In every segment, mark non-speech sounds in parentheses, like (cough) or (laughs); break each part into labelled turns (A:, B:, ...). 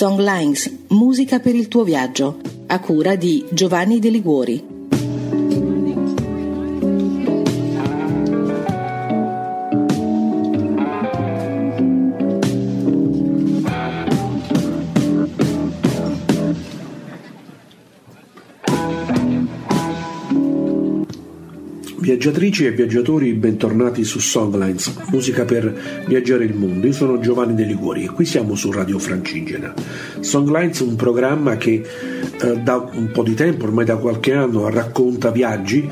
A: Songlines, musica per il tuo viaggio, a cura di Giovanni De Liguori.
B: Viaggiatrici e viaggiatori, bentornati su Songlines, musica per viaggiare il mondo. Io sono Giovanni De Liguori e qui siamo su Radio Francigena. Songlines è un programma che da un po' di tempo, ormai da qualche anno, racconta viaggi,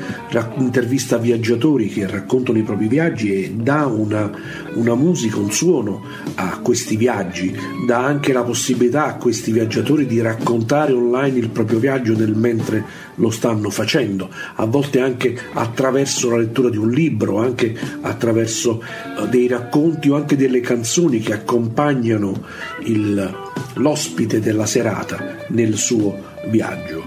B: intervista viaggiatori che raccontano i propri viaggi e dà una, una musica, un suono a questi viaggi, dà anche la possibilità a questi viaggiatori di raccontare online il proprio viaggio nel mentre lo stanno facendo, a volte anche attraverso la lettura di un libro, anche attraverso uh, dei racconti o anche delle canzoni che accompagnano il, l'ospite della serata nel suo viaggio.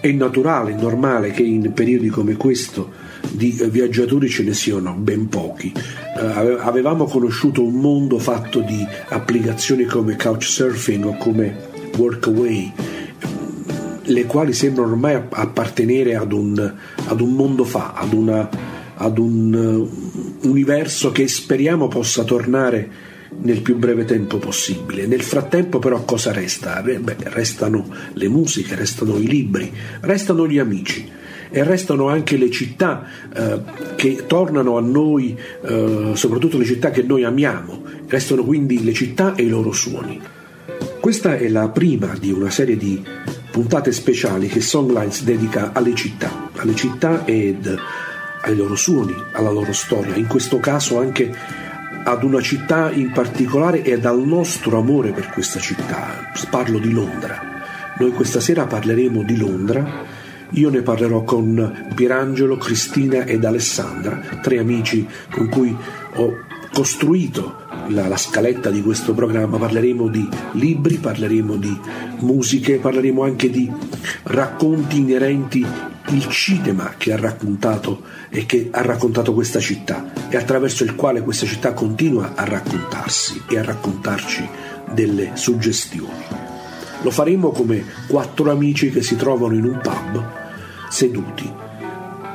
B: È naturale, normale che in periodi come questo di viaggiatori ce ne siano ben pochi. Uh, avevamo conosciuto un mondo fatto di applicazioni come Couchsurfing o come Workaway le quali sembrano ormai appartenere ad un, ad un mondo fa, ad, una, ad un uh, universo che speriamo possa tornare nel più breve tempo possibile. Nel frattempo però cosa resta? Beh, restano le musiche, restano i libri, restano gli amici e restano anche le città eh, che tornano a noi, eh, soprattutto le città che noi amiamo, restano quindi le città e i loro suoni. Questa è la prima di una serie di puntate speciali che Songlines dedica alle città, alle città ed ai loro suoni, alla loro storia, in questo caso anche ad una città in particolare e al nostro amore per questa città. Parlo di Londra. Noi questa sera parleremo di Londra. Io ne parlerò con Pierangelo, Cristina ed Alessandra, tre amici con cui ho costruito la, la, scaletta di questo programma parleremo di libri, parleremo di musiche, parleremo anche di racconti inerenti il cinema che ha raccontato e che ha raccontato questa città e attraverso il quale questa città continua a raccontarsi e a raccontarci delle suggestioni. Lo faremo come quattro amici che si trovano in un pub seduti.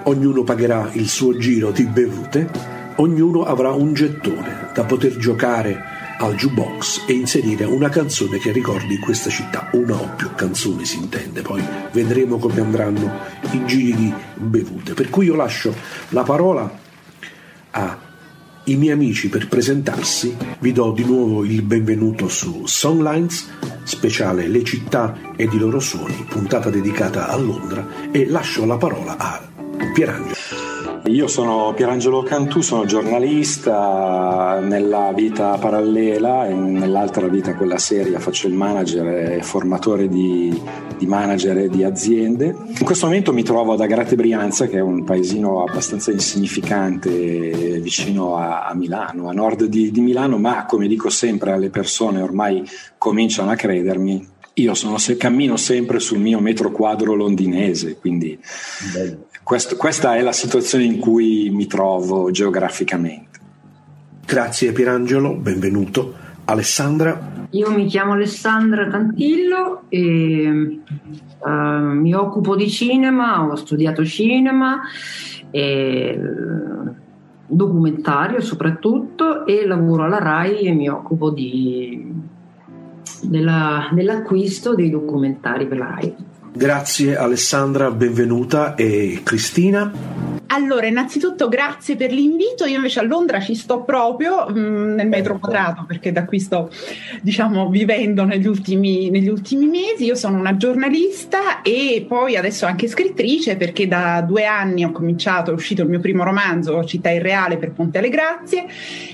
B: Ognuno pagherà il suo giro di bevute ognuno avrà un gettone da poter giocare al jukebox e inserire una canzone che ricordi questa città, una o più canzoni si intende, poi vedremo come andranno i giri di bevute. Per cui io lascio la parola ai miei amici per presentarsi, vi do di nuovo il benvenuto su Songlines, speciale Le città ed i loro suoni, puntata dedicata a Londra e lascio la parola a Pierangelo.
C: Io sono Pierangelo Cantù, sono giornalista nella vita parallela e nell'altra vita, quella seria, faccio il manager e formatore di, di manager e di aziende. In questo momento mi trovo ad Agrate Brianza, che è un paesino abbastanza insignificante vicino a, a Milano, a nord di, di Milano, ma come dico sempre alle persone ormai cominciano a credermi, io sono, se, cammino sempre sul mio metro quadro londinese, quindi. Questo, questa è la situazione in cui mi trovo geograficamente.
B: Grazie Pierangelo, benvenuto. Alessandra?
D: Io mi chiamo Alessandra Cantillo e uh, mi occupo di cinema, ho studiato cinema e documentario soprattutto e lavoro alla RAI e mi occupo di, della, dell'acquisto dei documentari per la RAI.
B: Grazie Alessandra, benvenuta e Cristina.
E: Allora, innanzitutto grazie per l'invito. Io invece a Londra ci sto proprio mh, mm, nel metro quadrato perché da qui sto, diciamo, vivendo negli ultimi, negli ultimi mesi. Io sono una giornalista e poi adesso anche scrittrice perché da due anni ho cominciato, è uscito il mio primo romanzo, Città Irreale per Ponte alle Grazie,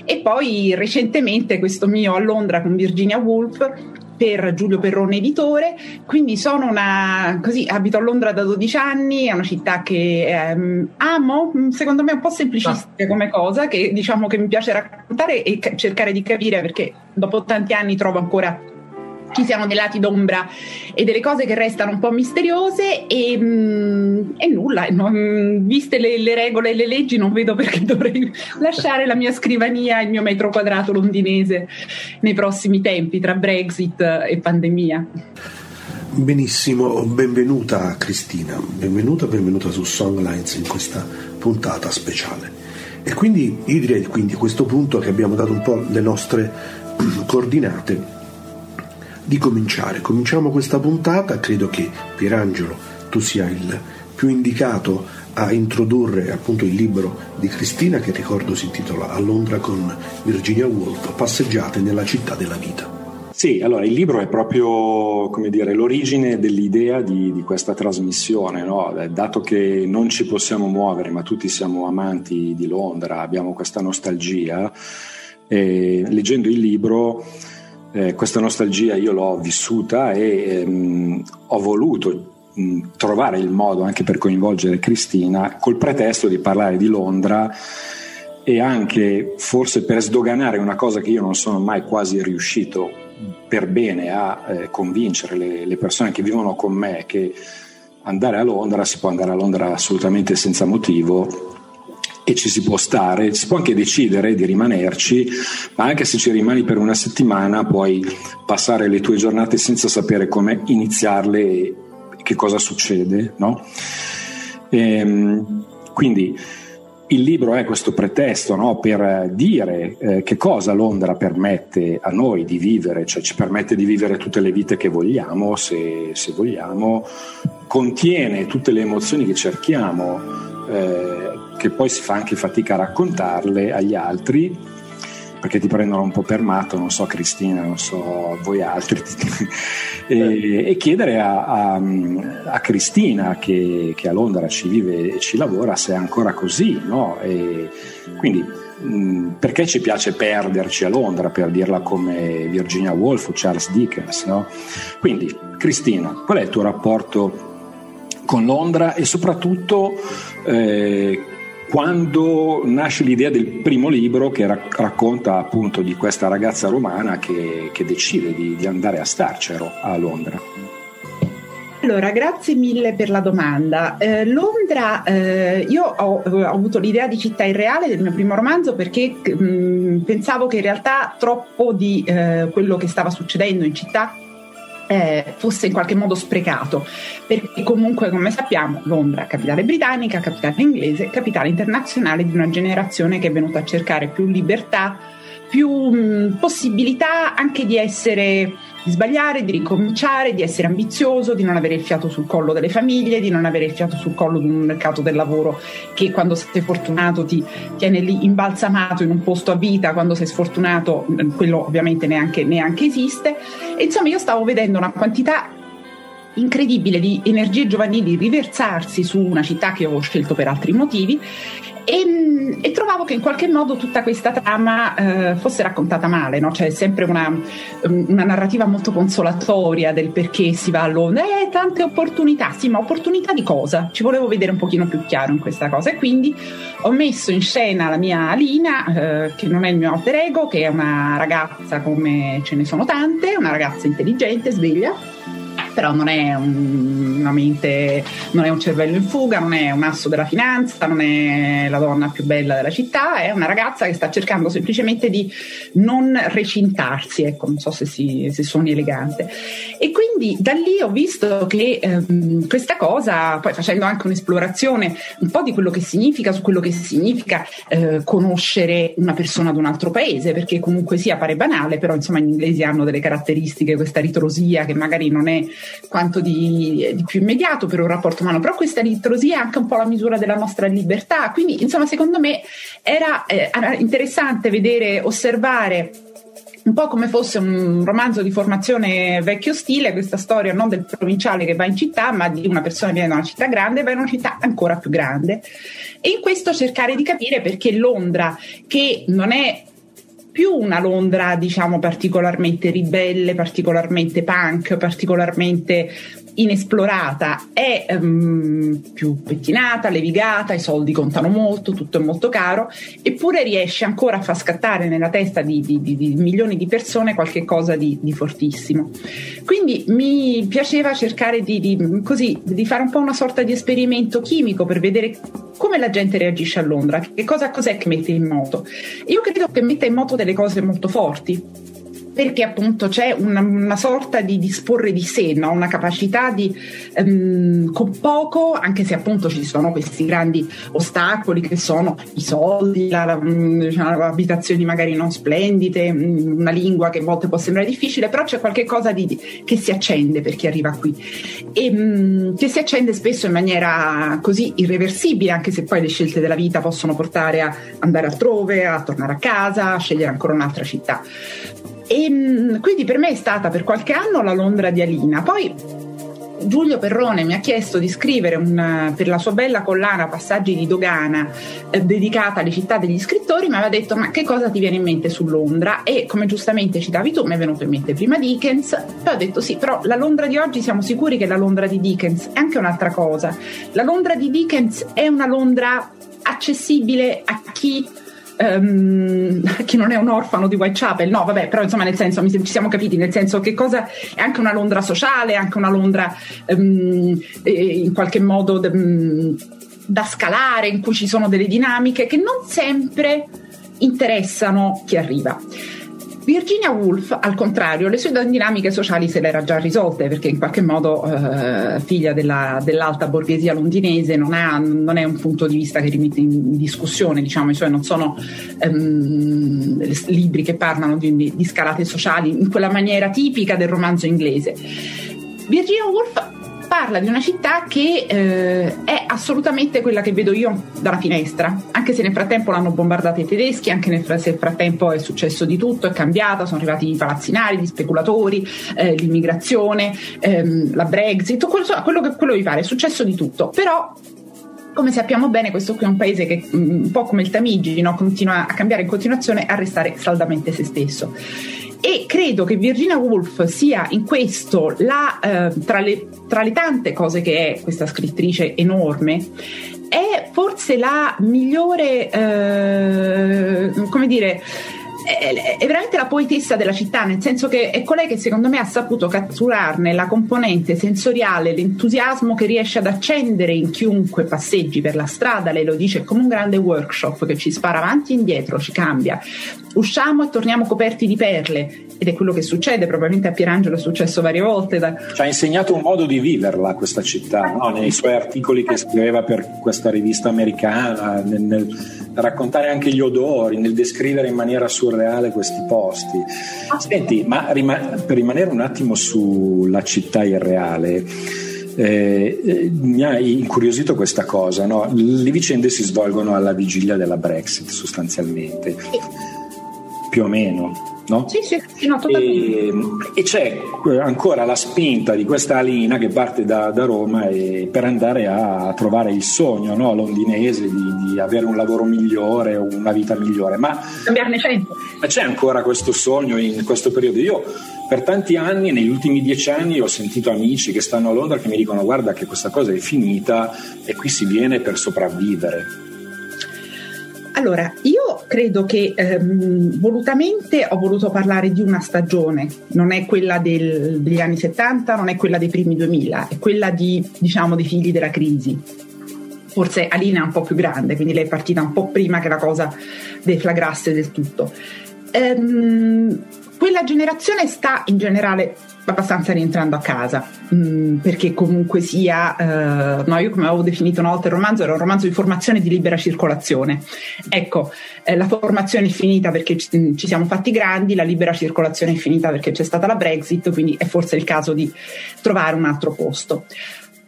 E: e poi recentemente questo mio a Londra con Virginia Woolf per Giulio Perrone editore, quindi sono una così abito a Londra da 12 anni, è una città che ehm, amo, mm, secondo me è un po' semplicistica come cosa, che diciamo che mi piace raccontare e c- cercare di capire perché dopo tanti anni trovo ancora ci siano dei lati d'ombra e delle cose che restano un po' misteriose e, mm, e nulla, non, viste le, le, regole e le leggi non vedo perché (laughs) dovrei lasciare la mia scrivania, il mio metro quadrato londinese nei prossimi tempi tra Brexit e pandemia.
B: Benissimo, benvenuta Cristina, benvenuta, benvenuta su Songlines in questa puntata speciale. E quindi io direi quindi a questo punto che abbiamo dato un po' le nostre (clears throat) coordinate di cominciare. Cominciamo questa puntata, credo che Pierangelo tu sia il più indicato a introdurre appunto il libro di Cristina che ricordo si intitola A Londra con Virginia Woolf, Passeggiate nella città della vita.
C: Sì, allora il libro è proprio come dire, l'origine dell'idea di, di questa trasmissione, no? Eh, dato che non ci possiamo muovere, ma tutti siamo amanti di Londra, abbiamo questa nostalgia, eh, leggendo il libro eh, questa nostalgia io l'ho vissuta e ehm, ho voluto mh, trovare il modo anche per coinvolgere Cristina col pretesto di parlare di Londra e anche forse per sdoganare una cosa che io non sono mai quasi riuscito per bene a eh, convincere le, le persone che vivono con me che andare a Londra si può andare a Londra assolutamente senza motivo e ci si può stare, si può anche decidere di rimanerci, ma anche se ci rimani per una settimana puoi passare le tue giornate senza sapere come iniziarle e che cosa succede. No? E, ehm, quindi il libro è questo pretesto no, per dire eh, che cosa Londra permette a noi di vivere, cioè ci permette di vivere tutte le vite che vogliamo, se, se vogliamo, contiene tutte le emozioni che cerchiamo. Eh, che poi si fa anche fatica a raccontarle agli altri perché ti prendono un po' per matto, non so Cristina, non so voi altri, (laughs) e, e, chiedere a, a, a Cristina che, che, a Londra ci vive e ci lavora se è ancora così, no? E quindi mh, perché ci piace perderci a Londra, per dirla come Virginia Woolf o Charles Dickens, no? Quindi Cristina, qual è il tuo rapporto con Londra e soprattutto eh, quando nasce l'idea del primo libro che racconta appunto di questa ragazza romana che, che decide di, di, andare a starcero a Londra.
E: Allora, grazie mille per la domanda. Eh, Londra, eh, io ho, ho, avuto l'idea di città irreale del mio primo romanzo perché mh, pensavo che in realtà troppo di eh, quello che stava succedendo in città eh, fosse in qualche modo sprecato, perché comunque come sappiamo Londra, capitale britannica, capitale inglese, capitale internazionale di una generazione che è venuta a cercare più libertà, più mh, possibilità anche di essere di sbagliare, di ricominciare, di essere ambizioso, di non avere il fiato sul collo delle famiglie, di non avere il fiato sul collo di un mercato del lavoro che quando sei fortunato ti tiene lì imbalsamato in un posto a vita, quando sei sfortunato quello ovviamente neanche, neanche esiste. E insomma io stavo vedendo una quantità incredibile di energie giovanili riversarsi su una città che ho scelto per altri motivi e, e, trovavo che in qualche modo tutta questa trama eh, fosse raccontata male, no? cioè sempre una, una, narrativa molto consolatoria del perché si va a Londra, eh, tante opportunità, sì, ma opportunità di cosa? Ci volevo vedere un pochino più chiaro in questa cosa e quindi ho messo in scena la mia Alina, eh, che non è il mio alter ego, che è una ragazza come ce ne sono tante, una ragazza intelligente, sveglia però non è un, una mente, non è un cervello in fuga, non è un asso della finanza, non è la donna più bella della città, è una ragazza che sta cercando semplicemente di non recintarsi, ecco, non so se, si, se suoni elegante. E quindi da lì ho visto che ehm, questa cosa, poi facendo anche un'esplorazione un po' di quello che significa, su quello che significa eh, conoscere una persona di un altro paese, perché comunque sia pare banale, però insomma gli inglesi hanno delle caratteristiche, questa ritrosia che magari non è quanto di, di, più immediato per un rapporto umano, però questa ritrosia è anche un po' la misura della nostra libertà, quindi insomma secondo me era, eh, era interessante vedere, osservare un po' come fosse un romanzo di formazione vecchio stile, questa storia non del provinciale che va in città, ma di una persona che viene da una città grande e va in una città ancora più grande. E in questo cercare di capire perché Londra, che non è più una Londra, diciamo, particolarmente ribelle, particolarmente punk, particolarmente inesplorata, è um, più pettinata, levigata, i soldi contano molto, tutto è molto caro, eppure riesce ancora a far scattare nella testa di, di, di, di milioni di persone qualche cosa di, fortissimo. Quindi mi piaceva cercare di, così, di fare un po' una sorta di esperimento chimico per vedere come la gente reagisce a Londra, che cosa cos'è che mette in moto. Io credo che metta in moto delle cose molto forti perché appunto c'è una, una sorta di disporre di sé, no? una capacità di um, con poco, anche se appunto ci sono questi grandi ostacoli che sono i soldi, la, la, mm, diciamo, abitazioni magari non splendide, mm, una lingua che a volte può sembrare difficile, però c'è qualche cosa di, che si accende per chi arriva qui e um, che si accende spesso in maniera così irreversibile, anche se poi le scelte della vita possono portare a andare altrove, a tornare a casa, a scegliere ancora un'altra città. E mm, quindi per me è stata per qualche anno la Londra di Alina. Poi Giulio Perrone mi ha chiesto di scrivere una, per la sua bella collana Passaggi di dogana eh, dedicata alle città degli scrittori, mi aveva detto ma che cosa ti viene in mente su Londra? E come giustamente citavi tu mi è venuto in mente prima Dickens, poi ho detto sì, però la Londra di oggi siamo sicuri che la Londra di Dickens è anche un'altra cosa. La Londra di Dickens è una Londra accessibile a chi (laughs) um, chi non è un orfano di Whitechapel, no, vabbè, però insomma nel senso, ci siamo capiti, nel senso che cosa è anche una Londra sociale, anche una Londra um, in qualche modo um, da scalare, in cui ci sono delle dinamiche che non sempre interessano chi arriva. Virginia Woolf, al contrario, le sue dinamiche sociali se le era già risolte perché in qualche modo eh, figlia della, dell'alta borghesia londinese non, ha, non, è un punto di vista che rimette in discussione, diciamo, i non sono ehm, libri che parlano di, di scalate sociali in quella maniera tipica del romanzo inglese. Virginia Woolf parla di una città che eh, è assolutamente quella che vedo io dalla finestra, anche se nel frattempo l'hanno bombardata i tedeschi, anche nel frattempo è successo di tutto, è cambiata, sono arrivati i palazzinari, gli speculatori, eh, l'immigrazione, ehm, la Brexit, quello, quello, che, quello vi pare, è successo di tutto, però come sappiamo bene, questo qui è un paese che mm, un po' come il Tamigi no? continua a cambiare in continuazione e a restare saldamente se stesso e credo che Virginia Woolf sia in questo la, eh, tra, le, tra le tante cose che è questa scrittrice enorme è forse la migliore eh, come dire è, è, veramente la poetessa della città, nel senso che è colei che secondo me ha saputo catturarne la componente sensoriale, l'entusiasmo che riesce ad accendere in chiunque passeggi per la strada. Lei lo dice come un grande workshop che ci spara avanti e indietro, ci cambia. Usciamo e torniamo coperti di perle ed è quello che succede, probabilmente a Pierangelo è successo varie volte. Da...
C: Ci ha insegnato un modo di viverla questa città, no? nei suoi articoli che scriveva per questa rivista americana, nel, nel raccontare anche gli odori, nel descrivere in maniera surreale questi posti. Senti, ma rima- per rimanere un attimo sulla città irreale, eh, eh, mi ha incuriosito questa cosa, no? le vicende si svolgono alla vigilia della Brexit sostanzialmente, più o meno. No?
E: Sì, sì, sì no,
C: e, e, c'è ancora la spinta di questa Alina che parte da, da Roma e, per andare a trovare il sogno no, londinese di, di, avere un lavoro migliore, una vita migliore. Ma. Ma c'è ancora questo sogno in questo periodo? Io per tanti anni, negli ultimi dieci anni, ho sentito amici che stanno a Londra che mi dicono guarda che questa cosa è finita e qui si viene per sopravvivere.
E: Allora, io credo che ehm, volutamente ho voluto parlare di una stagione, non è quella del, degli anni 70, non è quella dei primi 2000, è quella di, diciamo, dei figli della crisi. Forse Alina è un po' più grande, quindi lei è partita un po' prima che la cosa deflagrasse del tutto. Ehm, quella generazione sta in generale abbastanza rientrando a casa. Mm, perché comunque sia eh, no, io come avevo definito una volta il romanzo era un romanzo di formazione di libera circolazione. Ecco eh, la formazione è finita perché ci, mm, ci, siamo fatti grandi la libera circolazione è finita perché c'è stata la Brexit quindi è forse il caso di trovare un altro posto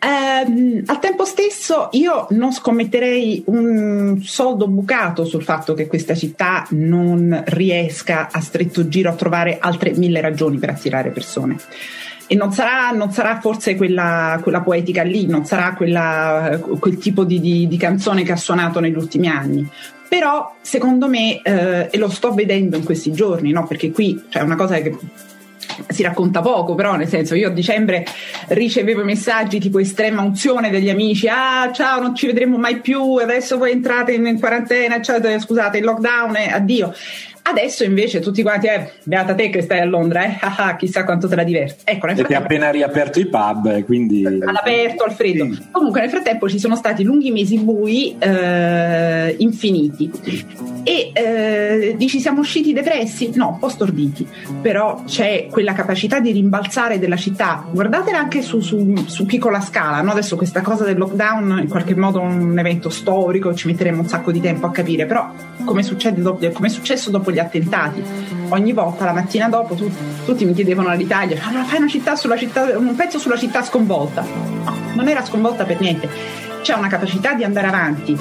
E: Um, al tempo stesso io non scommetterei un soldo bucato sul fatto che questa città non riesca a stretto giro a trovare altre mille ragioni per attirare persone. E non sarà, non sarà forse quella, quella, poetica lì, non sarà quella, quel tipo di, di, di, canzone che ha suonato negli ultimi anni. Però secondo me, eh, e lo sto vedendo in questi giorni, no? perché qui c'è cioè una cosa che si racconta poco, però nel senso io a dicembre ricevevo messaggi tipo estrema unzione degli amici, ah ciao non ci vedremo mai più, adesso voi entrate in quarantena, cioè, scusate il lockdown, eh, addio. Adesso invece tutti quanti, eh, beata te che stai a Londra, eh? Ah, ah, chissà quanto te la diverti.
C: Ecco, nel frattempo... appena riaperto i pub, quindi...
E: All'aperto, al freddo. Sì. Comunque nel frattempo ci sono stati lunghi mesi bui eh, infiniti. E eh, dici siamo usciti depressi? No, un po' storditi. Però c'è quella capacità di rimbalzare della città. Guardatela anche su, su, su piccola scala, no? Adesso questa cosa del lockdown in qualche modo è un evento storico, ci metteremo un sacco di tempo a capire, però come, dopo, come è successo dopo gli attentati. Ogni volta la mattina dopo tu, tutti mi chiedevano all'Italia, allora fai una città sulla città, un pezzo sulla città sconvolta. No, non era sconvolta per niente. C'è una capacità di andare avanti,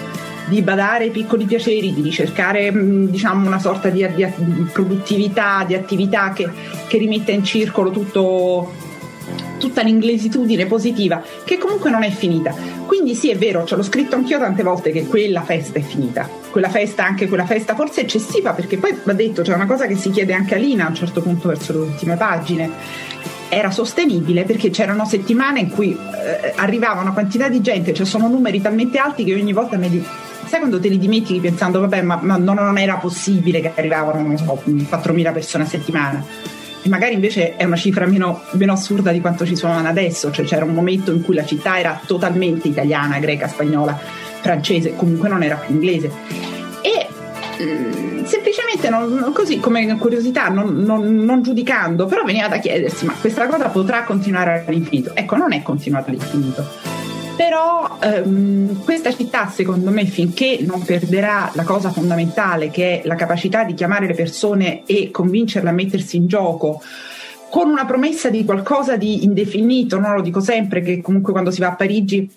E: di badare ai piccoli piaceri, di ricercare mm, diciamo, una sorta di, di produttività, di attività che, che rimetta in circolo tutto, tutta l'inglesitudine positiva, che comunque non è finita. Quindi sì, è vero, ce l'ho scritto anch'io tante volte che quella festa è finita. Quella festa, anche quella festa forse eccessiva, perché poi va detto, c'è una cosa che si chiede anche a Lina a un certo punto verso le ultime pagine. Era sostenibile perché c'erano settimane in cui eh, arrivava una quantità di gente, cioè sono numeri talmente alti che ogni volta mi dico sai quando te li dimentichi pensando vabbè ma, ma non, non, era possibile che arrivavano so, 4.000 persone a settimana e magari invece è una cifra meno, meno, assurda di quanto ci sono adesso, cioè c'era un momento in cui la città era totalmente italiana, greca, spagnola, francese, comunque non era più inglese. E mm, semplicemente non, così come curiosità, non, non, non, giudicando, però veniva da chiedersi: ma questa cosa potrà continuare all'infinito? Ecco, non è continuata all'infinito però ehm, questa città secondo me finché non perderà la cosa fondamentale che è la capacità di chiamare le persone e convincerle a mettersi in gioco con una promessa di qualcosa di indefinito, no? lo dico sempre che comunque quando si va a Parigi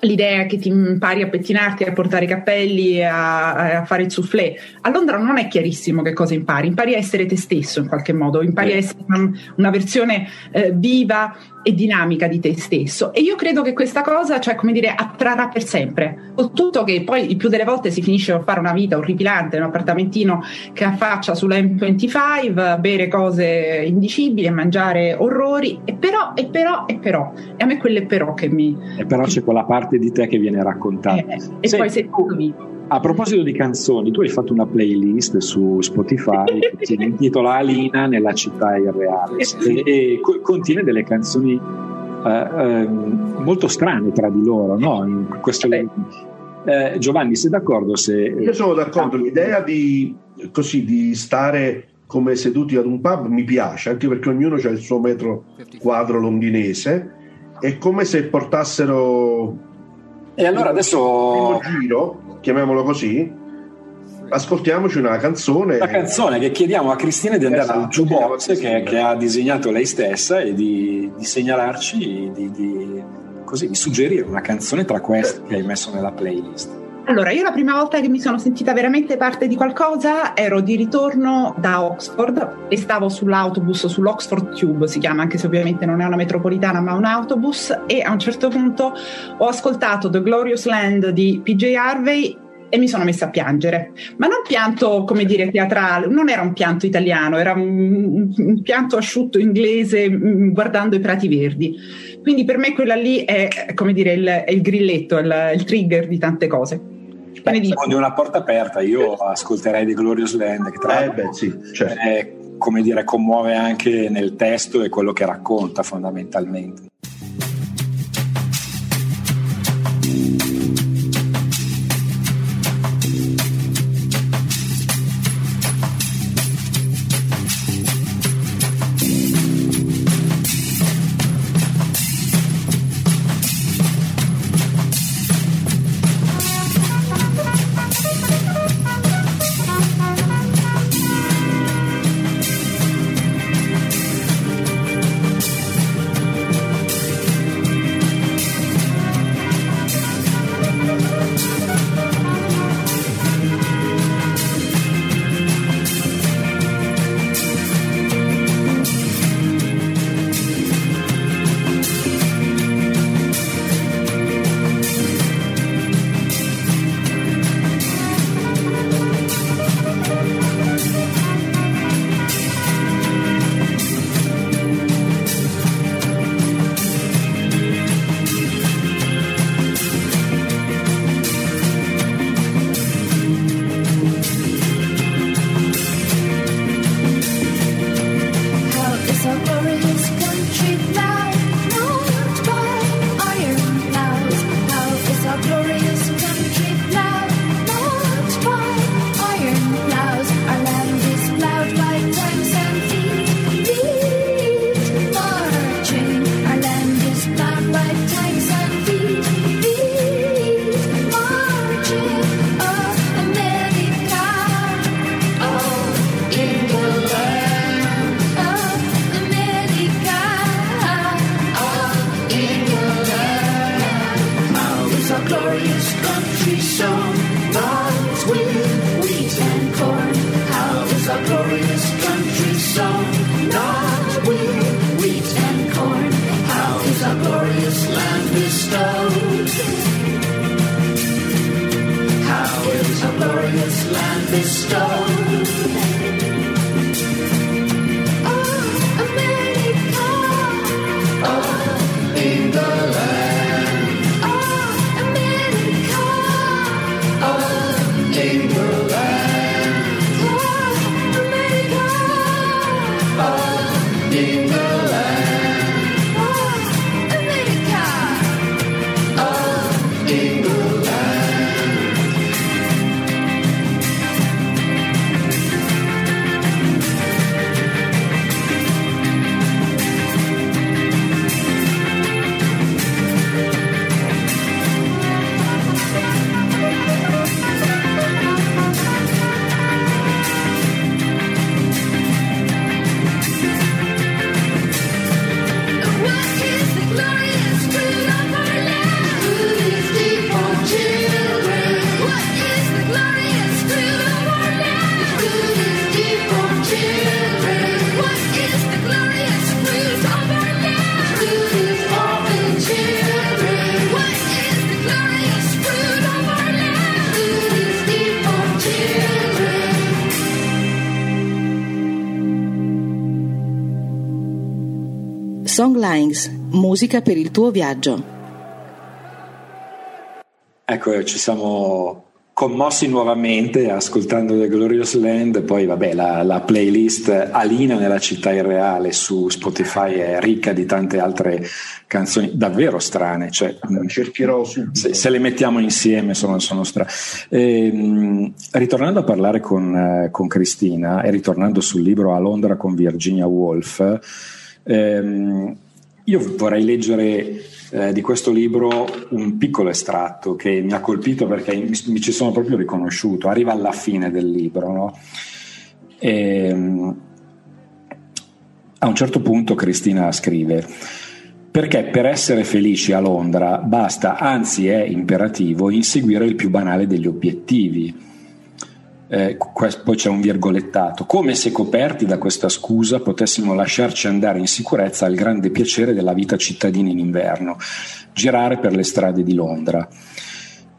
E: l'idea che ti impari a pettinarti, a portare i cappelli, a, a, fare il soufflé. A Londra non è chiarissimo che cosa impari, impari a essere te stesso in qualche modo, impari a essere una, una versione eh, viva e dinamica di te stesso. E io credo che questa cosa, cioè come dire, attrarrà per sempre. Tutto che poi il più delle volte si finisce per fare una vita orripilante un appartamentino che affaccia sulla M25, bere cose indicibili, mangiare orrori, e però, e però, e però. E a me quelle però che mi...
C: E però c'è quella parte di te che viene raccontata.
E: Eh, e Senti, poi sei tu
C: a proposito di canzoni, tu hai fatto una playlist su Spotify che si intitola Alina nella città irreale. E, e co- contiene delle canzoni uh, uh, molto strane tra di loro, no? Questo, eh, Giovanni, sei d'accordo? Se,
B: Io sono d'accordo, l'idea di, così, di stare come seduti ad un pub mi piace, anche perché ognuno ha il suo metro quadro londinese, è come se portassero...
C: E allora adesso...
B: giro chiamiamolo così, ascoltiamoci una canzone.
C: Una canzone che chiediamo a Cristina di andare esatto, al jukebox che, che, ha disegnato lei stessa e di, di segnalarci, di, di, così, di, suggerire una canzone tra queste che hai messo nella playlist.
E: Allora, io la prima volta che mi sono sentita veramente parte di qualcosa ero di ritorno da Oxford e stavo sull'autobus, sull'Oxford Tube si chiama, anche se ovviamente non è una metropolitana ma un autobus e a un certo punto ho ascoltato The Glorious Land di PJ Harvey e mi sono messa a piangere. Ma non pianto, come dire, teatrale, non era un pianto italiano, era un, un pianto asciutto inglese mm, guardando i prati verdi. Quindi per me quella lì è, come dire, il, è il grilletto, il, il trigger di tante cose.
C: Beh, secondo una porta aperta, io ascolterei The Glorious Land, che tra
B: l'altro eh sì, certo.
C: è, come dire, commuove anche nel testo e quello che racconta fondamentalmente.
A: Songlines, musica per il tuo viaggio.
C: Ecco, ci siamo commossi nuovamente ascoltando The Glorious Land, poi vabbè la, la, playlist Alina nella città irreale su Spotify è ricca di tante altre canzoni davvero strane, cioè,
B: cercherò
C: se, se, le mettiamo insieme sono, sono strane. Ehm, ritornando a parlare con, eh, con Cristina e ritornando sul libro A Londra con Virginia Woolf, Ehm, io vorrei leggere eh, di questo libro un piccolo estratto che mi ha colpito perché mi, mi ci sono proprio riconosciuto. Arriva alla fine del libro. No? Ehm, a un certo punto Cristina scrive perché per essere felici a Londra basta, anzi è imperativo, inseguire il più banale degli obiettivi eh, poi c'è un virgolettato, come se coperti da questa scusa potessimo lasciarci andare in sicurezza al grande piacere della vita cittadina in inverno, girare per le strade di Londra.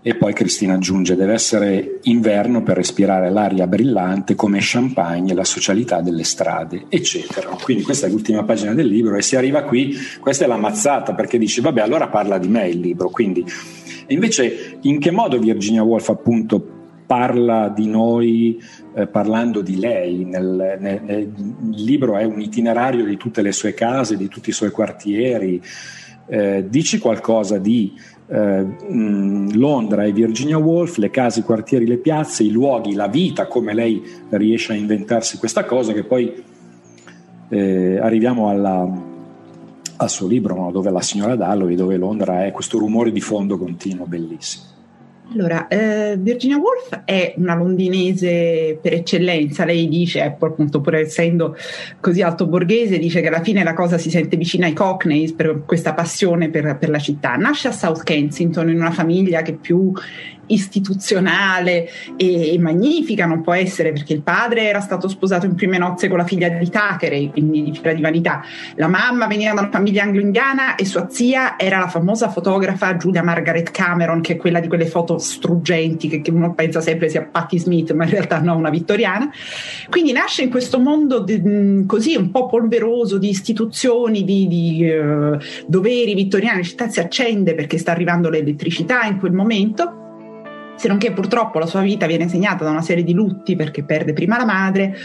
C: E poi Cristina aggiunge, deve essere inverno per respirare l'aria brillante come champagne e la socialità delle strade, eccetera. Quindi questa è l'ultima pagina del libro e si arriva qui, questa è la mazzata perché dice, vabbè, allora parla di me il libro. Quindi, invece, in che modo Virginia Woolf appunto parla di noi eh, parlando di lei. Nel, nel, nel, il libro è un itinerario di tutte le sue case, di tutti i suoi quartieri. Eh, dici qualcosa di eh, mh, Londra e Virginia Woolf, le case, i quartieri, le piazze, i luoghi, la vita, come lei riesce a inventarsi questa cosa che poi eh, arriviamo alla, al suo libro no? dove la signora Dalloway, dove Londra è questo rumore di fondo continuo, bellissimo.
E: Allora, eh, Virginia Woolf è una londinese per eccellenza, lei dice, appunto pur essendo così alto borghese, dice che alla fine la cosa si sente vicina ai Cockneys per questa passione per, per la città. Nasce a South Kensington in una famiglia che più istituzionale e, magnifica non può essere perché il padre era stato sposato in prime nozze con la figlia di Thackeray, quindi di fiera di vanità. La mamma veniva da una famiglia anglo-indiana e sua zia era la famosa fotografa Julia Margaret Cameron, che è quella di quelle foto struggenti che, che uno pensa sempre sia Patti Smith, ma in realtà no, una vittoriana. Quindi nasce in questo mondo di, così un po' polveroso di istituzioni, di, di uh, doveri vittoriani, la città si accende perché sta arrivando l'elettricità in quel momento se non che purtroppo la sua vita viene segnata da una serie di lutti perché perde prima la madre,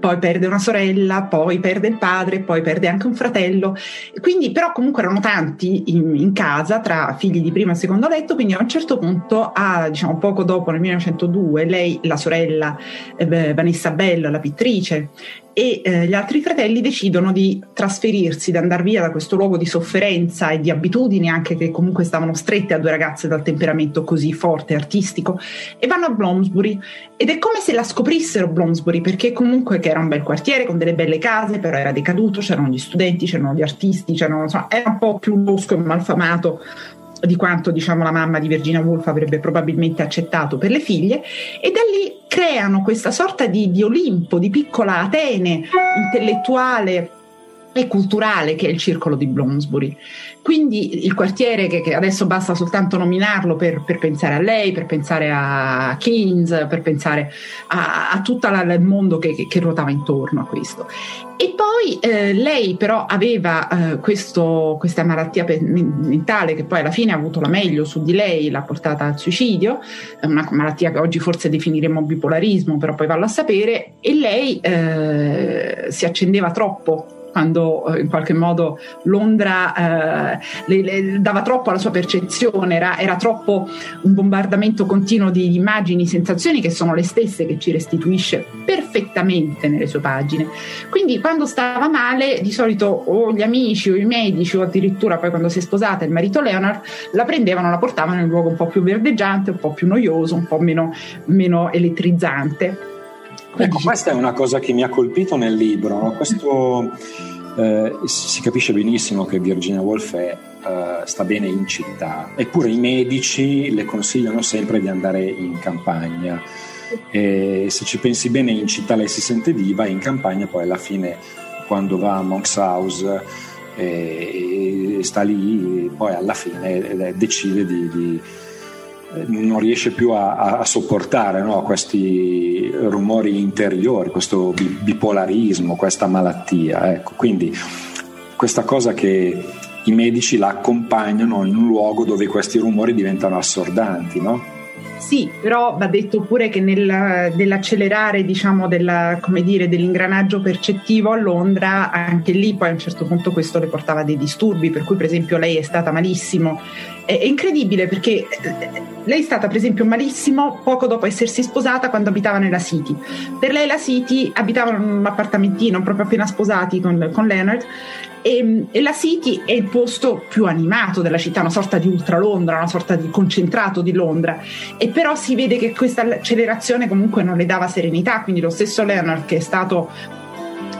E: poi perde una sorella, poi perde il padre, poi perde anche un fratello. Quindi però comunque erano tanti in, in casa tra figli di primo e secondo letto, quindi a un certo punto, a, diciamo poco dopo nel 1902, lei, la sorella eh, Vanessa Bell, la pittrice, e eh, gli altri fratelli decidono di trasferirsi, di andare via da questo luogo di sofferenza e di abitudini anche che comunque stavano strette a due ragazze dal temperamento così forte e artistico e vanno a Bloomsbury. Ed è come se la scoprissero Bloomsbury perché comunque era un bel quartiere con delle belle case però era decaduto, c'erano gli studenti, c'erano gli artisti, c'erano, insomma, era un po' più losco e malfamato di quanto diciamo, la mamma di Virginia Woolf avrebbe probabilmente accettato per le figlie e da lì creano questa sorta di, di Olimpo, di piccola Atene intellettuale e culturale che è il circolo di Bloomsbury. Quindi il quartiere che, che adesso basta soltanto nominarlo per, per, pensare a lei, per pensare a Keynes, per pensare a, a tutto il mondo che, che, che, ruotava intorno a questo. E poi eh, lei però aveva eh, questo, questa malattia mentale che poi alla fine ha avuto la meglio su di lei, l'ha portata al suicidio, una malattia che oggi forse definiremo bipolarismo, però poi vallo a sapere, e lei eh, si accendeva troppo quando eh, in qualche modo Londra eh, le, le dava troppo alla sua percezione, era, era, troppo un bombardamento continuo di immagini, sensazioni che sono le stesse che ci restituisce perfettamente nelle sue pagine. Quindi quando stava male, di solito o gli amici o i medici o addirittura poi quando si è sposata il marito Leonard la prendevano, la portavano in un luogo un po' più verdeggiante, un po' più noioso, un po' meno, meno elettrizzante.
C: Ecco, questa è una cosa che mi ha colpito nel libro. No? Questo, eh, si capisce benissimo che Virginia Woolf è, eh, sta bene in città, eppure i medici le consigliano sempre di andare in campagna. E se ci pensi bene, in città lei si sente viva, in campagna poi alla fine, quando va a Monks House e, e sta lì, poi alla fine eh, decide di, di non riesce più a, a sopportare no? questi rumori interiori, questo bipolarismo, questa malattia. Ecco. Quindi questa cosa che i medici la accompagnano in un luogo dove questi rumori diventano assordanti, no?
E: Sì, però va detto pure che nel, nell'accelerare diciamo, della, dire, dell'ingranaggio percettivo a Londra, anche lì poi a un certo punto questo le portava dei disturbi, per cui per esempio lei è stata malissimo. È, incredibile perché eh, lei è stata per esempio malissimo poco dopo essersi sposata quando abitava nella City. Per lei la City abitava in un appartamentino proprio appena sposati con, con Leonard e, e, la City è il posto più animato della città, una sorta di ultra Londra, una sorta di concentrato di Londra. E però si vede che questa accelerazione comunque non le dava serenità, quindi lo stesso Leonard che è stato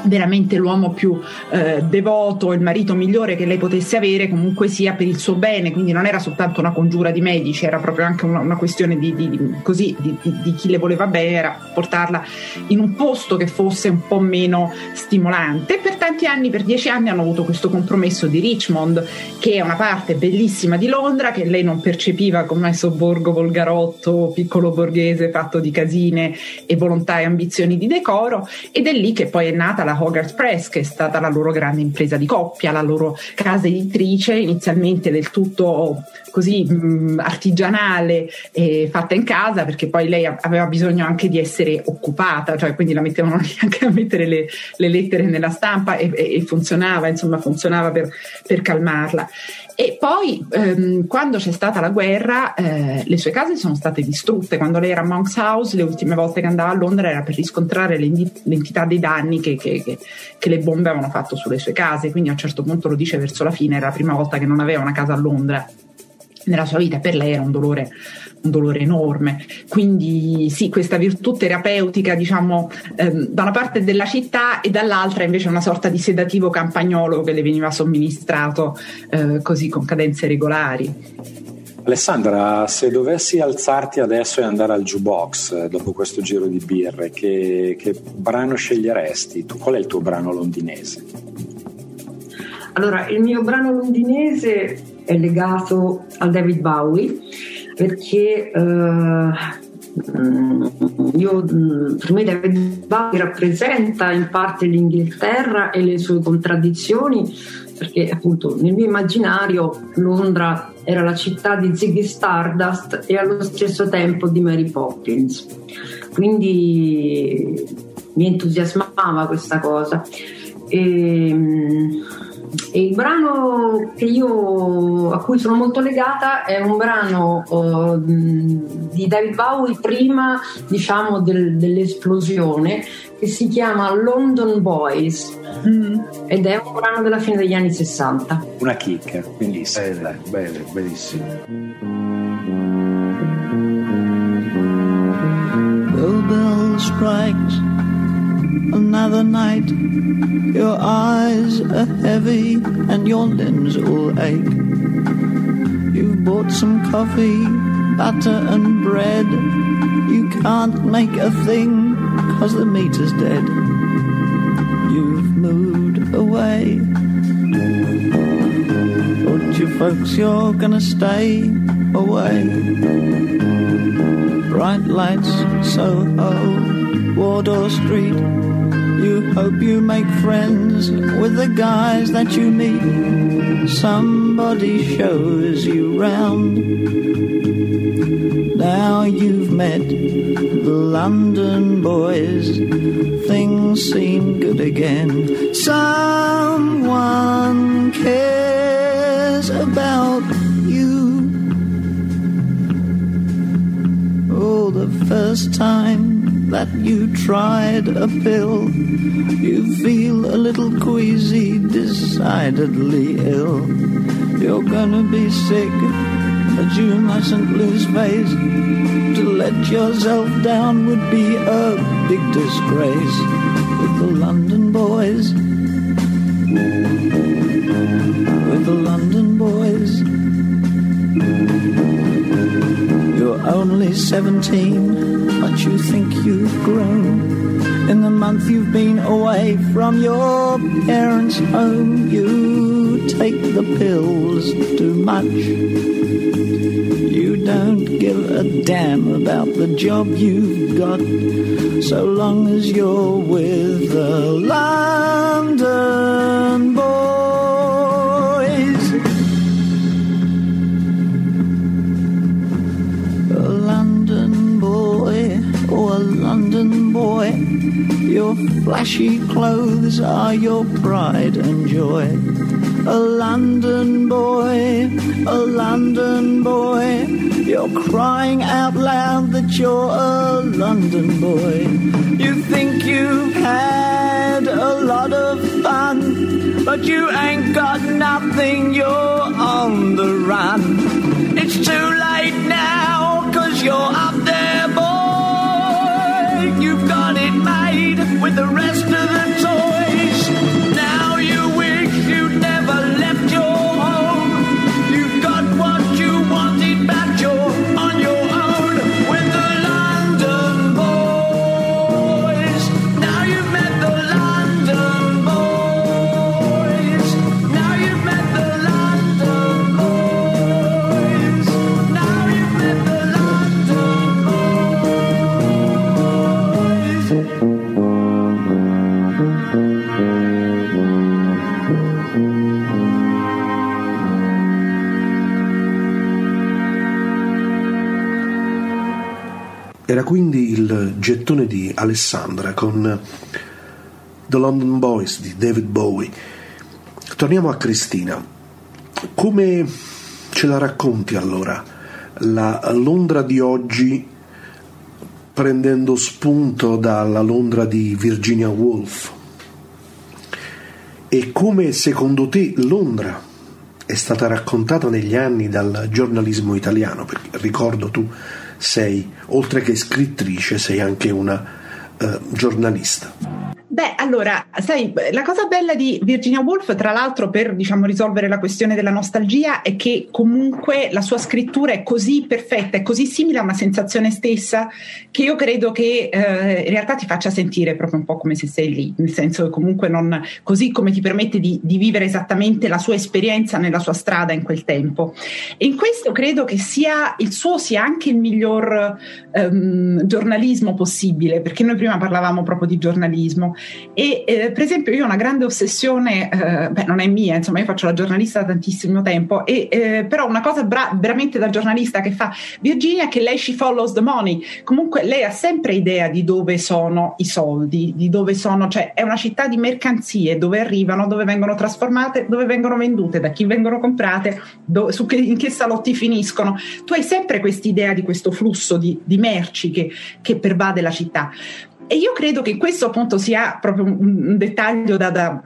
E: veramente l'uomo più eh, devoto, il marito migliore che lei potesse avere, comunque sia per il suo bene, quindi non era soltanto una congiura di medici, era proprio anche una, una questione di, di, di, così, di, chi le voleva bene, era portarla in un posto che fosse un po' meno stimolante. Per tanti anni, per dieci anni, hanno avuto questo compromesso di Richmond, che è una parte bellissima di Londra, che lei non percepiva come sobborgo volgarotto, piccolo borghese fatto di casine e volontà e ambizioni di decoro, ed è lì che poi è nata la la Hogarth Press, che è stata la loro grande impresa di coppia, la loro casa editrice, inizialmente del tutto così mh, mm, artigianale e fatta in casa, perché poi lei aveva bisogno anche di essere occupata, cioè quindi la mettevano (laughs) anche a mettere le, le lettere nella stampa e, e, funzionava, insomma, funzionava per, per calmarla. E poi ehm, quando c'è stata la guerra eh, le sue case sono state distrutte, quando lei era a Monks House le ultime volte che andava a Londra era per riscontrare l'entità dei danni che, che, che, che, le bombe avevano fatto sulle sue case, quindi a un certo punto lo dice verso la fine, era la prima volta che non aveva una casa a Londra. Nella sua vita, per lei era un dolore dolore enorme. Quindi sì, questa virtù terapeutica, diciamo, ehm, da una parte della città e dall'altra invece una sorta di sedativo campagnolo che le veniva somministrato eh, così con cadenze regolari.
C: Alessandra, se dovessi alzarti adesso e andare al jukebox eh, dopo questo giro di birre, che, che brano sceglieresti? Tu, qual è il tuo brano londinese?
D: Allora, il mio brano londinese è legato a David Bowie perché eh, io, per me David Bowie rappresenta in parte l'Inghilterra e le sue contraddizioni perché appunto nel mio immaginario Londra era la città di Ziggy Stardust e allo stesso tempo di Mary Poppins. Quindi mi entusiasmava questa cosa. E, e il brano io, a cui sono molto legata è un brano uh, di David Bowie prima diciamo del, dell'esplosione che si chiama London Boys. Mm. ed è un brano della fine degli anni 60
C: una chicca bellissima.
B: Bene, bene, benissimo
F: The bell strikes another night. Your eyes are heavy and your limbs all ache. You've bought some coffee, butter and bread. You can't make a thing cause the meter's dead. You've moved away. Told you folks you're gonna stay away. Bright lights, Soho, Wardour Street. You hope you make friends with the guys that you meet. Somebody shows you round. Now you've met the London boys. Things seem good again. Someone cares about you. Oh, the first time that you tried a pill. You feel a little queasy, decidedly ill. You're gonna be sick, but you mustn't lose face. To let yourself down would be a big disgrace with the London boys. With the London boys. Only 17, but you think you've grown. In the month you've been away from your parents' home, you take the pills too much. You don't give a damn about the job you've got, so long as you're with the London your flashy clothes are your pride and joy. A London boy, a London boy, you're crying out loud that you're a London boy. You think you've had a lot of fun, but you ain't got nothing, you're on the run. It's too late now, cause you're with the rest of the
B: Era quindi il gettone di Alessandra con The London Boys di David Bowie. Torniamo a Cristina. Come ce la racconti allora la Londra di oggi prendendo spunto dalla Londra di Virginia Woolf? E come secondo te Londra è stata raccontata negli anni dal giornalismo italiano? Perché ricordo tu sei, oltre che scrittrice, sei anche una eh, giornalista.
E: Beh, allora, sai, la cosa bella di Virginia Woolf, tra l'altro, per diciamo, risolvere la questione della nostalgia, è che comunque la sua scrittura è così perfetta, è così simile a una sensazione stessa, che io credo che eh, in realtà ti faccia sentire proprio un po' come se sei lì, nel senso che comunque non, così come ti permette di, di vivere esattamente la sua esperienza nella sua strada in quel tempo. E in questo credo che sia il suo sia anche il miglior ehm, giornalismo possibile, perché noi prima parlavamo proprio di giornalismo. E eh, per esempio io ho una grande ossessione, eh, beh non è mia, insomma io faccio la giornalista da tantissimo tempo, e, eh, però una cosa bra- veramente da giornalista che fa Virginia è che lei she follows the money, comunque lei ha sempre idea di dove sono i soldi, di dove sono, cioè è una città di mercanzie, dove arrivano, dove vengono trasformate, dove vengono vendute, da chi vengono comprate, su che, in che salotti finiscono. Tu hai sempre quest'idea di questo flusso di, di merci che, che pervade la città. E io credo che questo appunto sia proprio un, dettaglio da, da,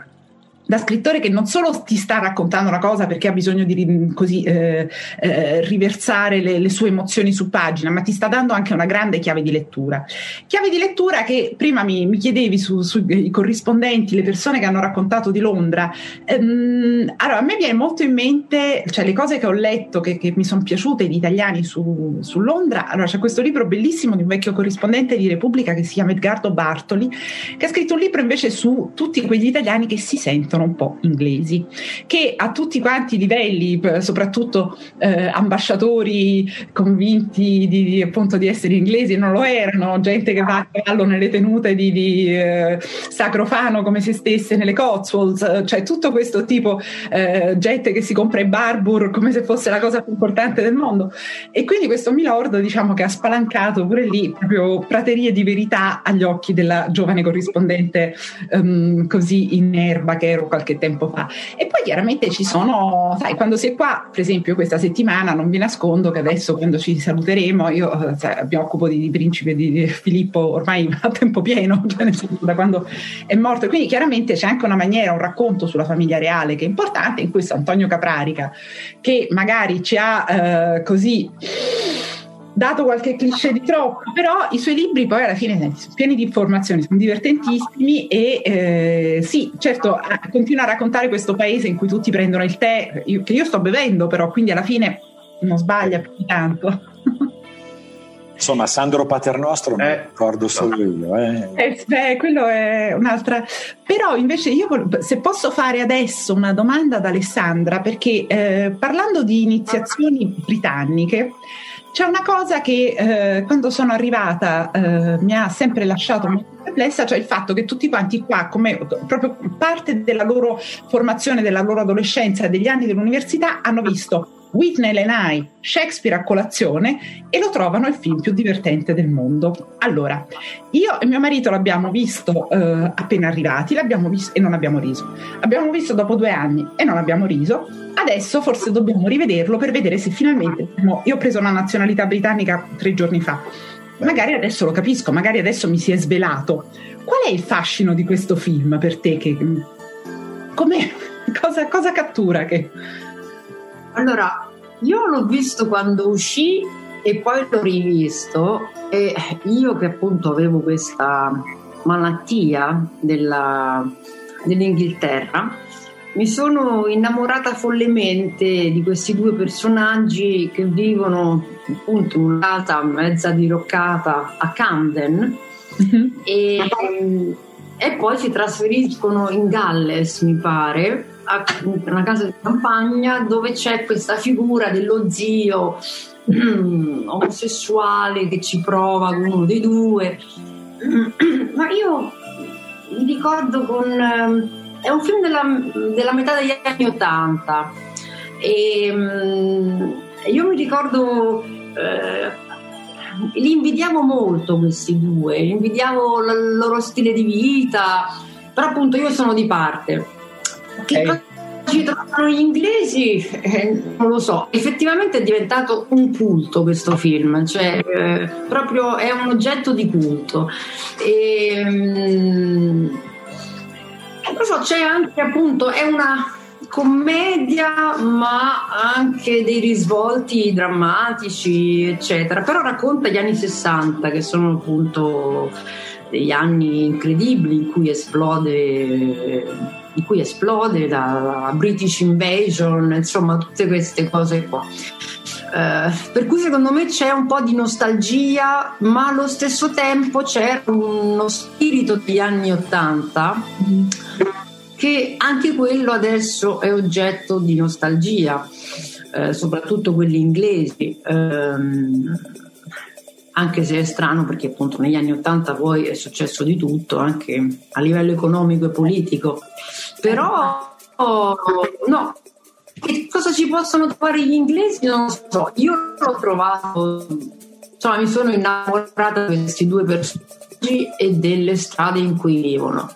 E: da, scrittore che non solo ti sta raccontando una cosa perché ha bisogno di così, eh, eh, riversare le, le, sue emozioni su pagina, ma ti sta dando anche una grande chiave di lettura. Chiave di lettura che prima mi, mi chiedevi sui su, corrispondenti, le persone che hanno raccontato di Londra. Ehm, allora, a me viene molto in mente, cioè le cose che ho letto che, che mi sono piaciute di italiani su, su, Londra. Allora, c'è questo libro bellissimo di un vecchio corrispondente di Repubblica che si chiama Edgardo Bartoli, che ha scritto un libro invece su tutti quegli italiani che si sentono sentono un po' inglesi, che a tutti quanti i livelli, soprattutto eh, ambasciatori convinti di, di, appunto di essere inglesi, non lo erano, gente che va a cavallo nelle tenute di, di eh, Sacrofano come se stesse nelle Cotswolds, cioè tutto questo tipo, eh, gente che si compra i Barbour come se fosse la cosa più importante del mondo. E quindi questo Milord diciamo che ha spalancato pure lì proprio praterie di verità agli occhi della giovane corrispondente um, così in erba che ero qualche tempo fa. E poi chiaramente ci sono, sai, quando sei qua, per esempio questa settimana, non vi nascondo che adesso quando ci saluteremo, io sai, mi occupo di, di Principe di Filippo ormai (laughs) a tempo pieno, cioè da quando è morto. Quindi chiaramente c'è anche una maniera, un racconto sulla famiglia reale che è importante, in questo Antonio Caprarica, che magari ci ha eh, così dato qualche cliché di troppo, però i suoi libri poi alla fine sono pieni di informazioni, sono divertentissimi e eh, sì, certo, continua a raccontare questo paese in cui tutti prendono il tè, io, che io sto bevendo però, quindi alla fine non sbaglia più di tanto. (laughs)
C: Insomma, Sandro Paternostro eh, mi ricordo solo io. Eh.
E: Eh, beh, quello è un'altra. Però invece io, se posso fare adesso una domanda ad Alessandra, perché eh, parlando di iniziazioni britanniche, c'è una cosa che eh, quando sono arrivata eh, mi ha sempre lasciato molto perplessa, cioè il fatto che tutti quanti qua, come proprio parte della loro formazione, della loro adolescenza, degli anni dell'università, hanno visto Whitney and I, Shakespeare a colazione e lo trovano il film più divertente del mondo. Allora, io e mio marito l'abbiamo visto eh, appena arrivati, l'abbiamo visto e non abbiamo riso. Abbiamo visto dopo due anni e non abbiamo riso. Adesso forse dobbiamo rivederlo per vedere se finalmente. io ho preso la nazionalità britannica tre giorni fa. Magari adesso lo capisco, magari adesso mi si è svelato. Qual è il fascino di questo film per te? Che, come, (laughs) cosa, cosa cattura? Che...
D: Allora, io l'ho visto quando uscì e poi l'ho rivisto e io che appunto avevo questa malattia della, dell'Inghilterra mi sono innamorata follemente di questi due personaggi che vivono appunto in una casa mezza diroccata a Camden mm-hmm. e, e poi si trasferiscono in Galles mi pare a una casa di campagna dove c'è questa figura dello zio (clears throat) omosessuale che ci prova uno dei due. (clears throat) Ma io mi ricordo con... Ehm, è un film della, della metà degli anni Ottanta e mm, io mi ricordo... Eh, li invidiamo molto questi due, invidiamo il loro stile di vita, però appunto io sono di parte che cosa ci trovano gli inglesi? Eh, non lo so. Effettivamente è diventato un culto questo film, cioè eh, proprio è un oggetto di culto. E, um, non so, c'è anche appunto, è una commedia ma anche dei risvolti drammatici eccetera però racconta gli anni 60 che sono appunto degli anni incredibili in cui esplode in cui esplode la British Invasion, insomma tutte queste cose qua. Uh, per cui secondo me c'è un po' di nostalgia, ma allo stesso tempo c'è uno spirito degli anni Ottanta che anche quello adesso è oggetto di nostalgia, uh, soprattutto quelli inglesi. Uh, anche se è strano perché appunto negli anni Ottanta poi è successo di tutto, anche a livello economico e politico. Però no, che cosa ci possono trovare gli inglesi? Non lo so, io l'ho trovato, insomma mi sono innamorata di questi due personaggi e delle strade in cui vivono.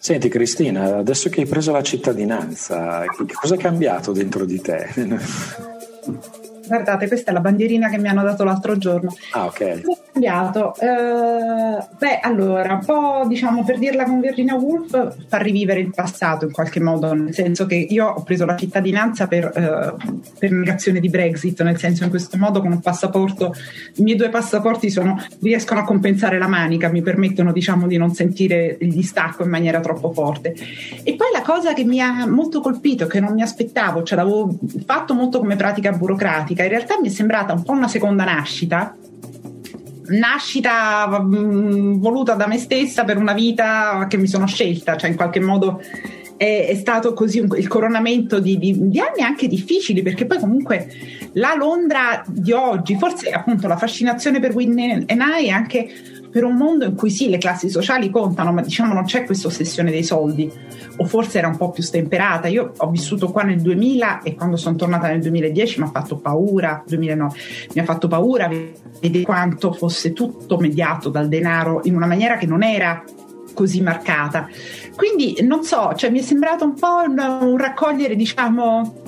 C: Senti Cristina, adesso che hai preso la cittadinanza, che cosa è cambiato dentro di te?
E: Guardate, questa è la bandierina che mi hanno dato l'altro giorno.
C: Ah, ok.
E: Cambiato. Eh, beh, allora, un po' diciamo per dirla con Virginia Woolf, fa rivivere il passato in qualche modo, nel senso che io ho preso la cittadinanza per, eh, per negazione di Brexit, nel senso in questo modo con un passaporto, i miei due passaporti sono, riescono a compensare la manica, mi permettono diciamo di non sentire il distacco in maniera troppo forte. E poi la cosa che mi ha molto colpito, che non mi aspettavo, cioè l'avevo fatto molto come pratica burocratica, in realtà mi è sembrata un po' una seconda nascita nascita mh, mm, voluta da me stessa per una vita che mi sono scelta, cioè in qualche modo è, è stato così un, il coronamento di, di, di, anni anche difficili, perché poi comunque la Londra di oggi, forse appunto la fascinazione per Whitney e I è anche per un mondo in cui sì, le classi sociali contano, ma diciamo non c'è questa ossessione dei soldi, o forse era un po' più stemperata. Io ho vissuto qua nel 2000 e quando sono tornata nel 2010 mi ha fatto paura, 2009, mi ha fatto paura vedere quanto fosse tutto mediato dal denaro in una maniera che non era così marcata. Quindi non so, cioè, mi è sembrato un po' un, un raccogliere, diciamo,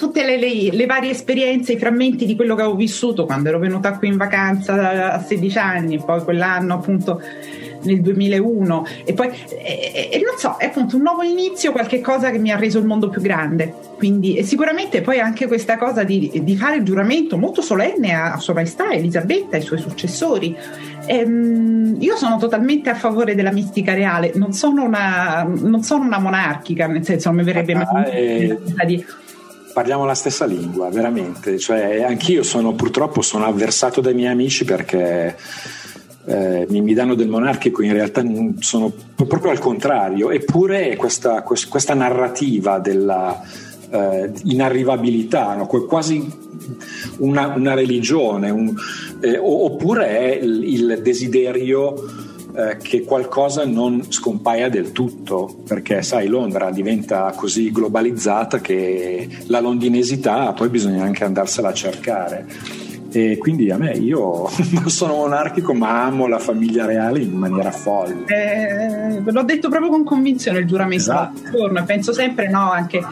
E: tutte le, le, le, varie esperienze, i frammenti di quello che avevo vissuto quando ero venuta qui in vacanza a 16 anni, poi quell'anno appunto nel 2001 e poi e, e non so, è appunto un nuovo inizio, qualche cosa che mi ha reso il mondo più grande. Quindi e sicuramente poi anche questa cosa di, di fare il giuramento molto solenne a, a Sua Maestà Elisabetta e ai suoi successori. Ehm, io sono totalmente a favore della mistica reale, non sono una, non sono una monarchica, nel senso non mi verrebbe mai
C: ah, eh, di parliamo la stessa lingua, veramente. Cioè, anch'io sono purtroppo sono avversato dai miei amici perché eh, mi, mi, danno del monarchico, in realtà sono proprio al contrario. Eppure questa, questa narrativa della eh, inarrivabilità, no? quasi una, una religione, un, eh, oppure è il, il desiderio eh, che qualcosa non scompaia del tutto, perché sai Londra diventa così globalizzata che la londinesità poi bisogna anche andarsela a cercare. E quindi a me io (laughs) non sono monarchico, ma amo la famiglia reale in maniera folle.
E: Eh, l'ho detto proprio con convinzione il giuramento. Esatto. Penso sempre, no, anche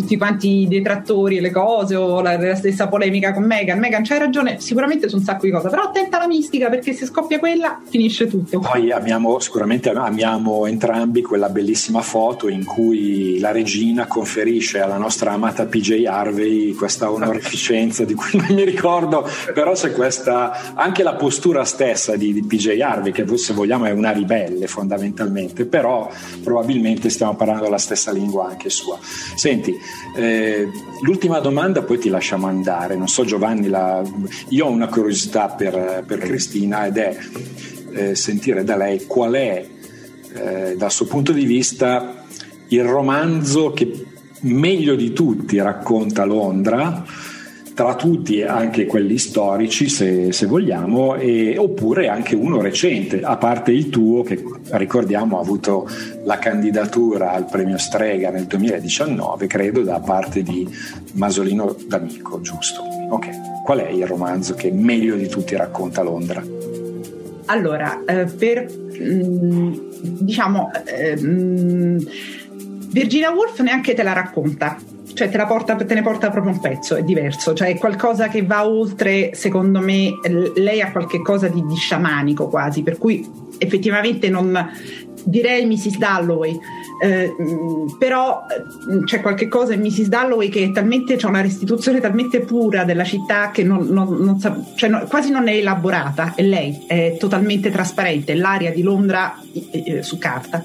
E: tutti quanti i detrattori e le cose o la, la, stessa polemica con Megan. Megan c'hai ragione, sicuramente su un sacco di cose, però attenta alla mistica perché se scoppia quella finisce tutto.
C: Poi amiamo, sicuramente amiamo entrambi quella bellissima foto in cui la regina conferisce alla nostra amata PJ Harvey questa onorificenza di cui non mi ricordo, però c'è questa, anche la postura stessa di, di PJ Harvey, che se vogliamo è una ribelle fondamentalmente, però probabilmente stiamo parlando la stessa lingua anche sua. Senti, eh, l'ultima domanda, poi ti lasciamo andare. Non so, Giovanni, la... io ho una curiosità per, per Cristina ed è eh, sentire da lei qual è, eh, dal suo punto di vista, il romanzo che meglio di tutti racconta Londra tra tutti anche quelli storici se, se vogliamo, e, oppure anche uno recente, a parte il tuo che ricordiamo ha avuto la candidatura al premio Strega nel 2019, credo, da parte di Masolino D'Amico, giusto? Ok, qual è il romanzo che meglio di tutti racconta Londra?
E: Allora, eh, per mm, diciamo eh, mm, Virginia Woolf neanche te la racconta cioè te, porta, te, ne porta proprio un pezzo, è diverso, cioè è qualcosa che va oltre, secondo me, lei ha qualche cosa di, di sciamanico quasi, per cui effettivamente non direi Mrs. Dalloway, eh, però mm, c'è qualche cosa in Mrs. Dalloway che è talmente, c'è una restituzione talmente pura della città che non, non, non cioè no, quasi non è elaborata, è lei, è totalmente trasparente, l'aria di Londra eh, su carta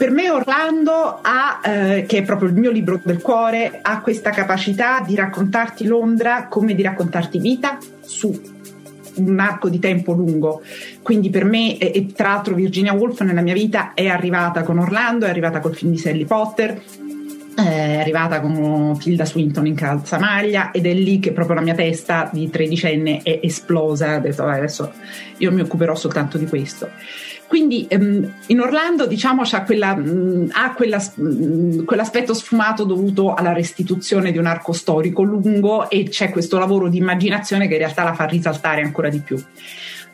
E: per me Orlando ha, eh, che è proprio il mio libro del cuore, ha questa capacità di raccontarti Londra come di raccontarti vita su un arco di tempo lungo. Quindi per me, e, e tra l'altro Virginia Woolf nella mia vita è arrivata con Orlando, è arrivata col film di Sally Potter, è arrivata con Tilda Swinton in calzamaglia ed è lì che proprio la mia testa di tredicenne è esplosa. Ho detto, adesso io mi occuperò soltanto di questo. Quindi ehm, in Orlando diciamo c'ha quella, mh, mm, ha quella, mh, mm, quell'aspetto sfumato dovuto alla restituzione di un arco storico lungo e c'è questo lavoro di immaginazione che in realtà la fa risaltare ancora di più.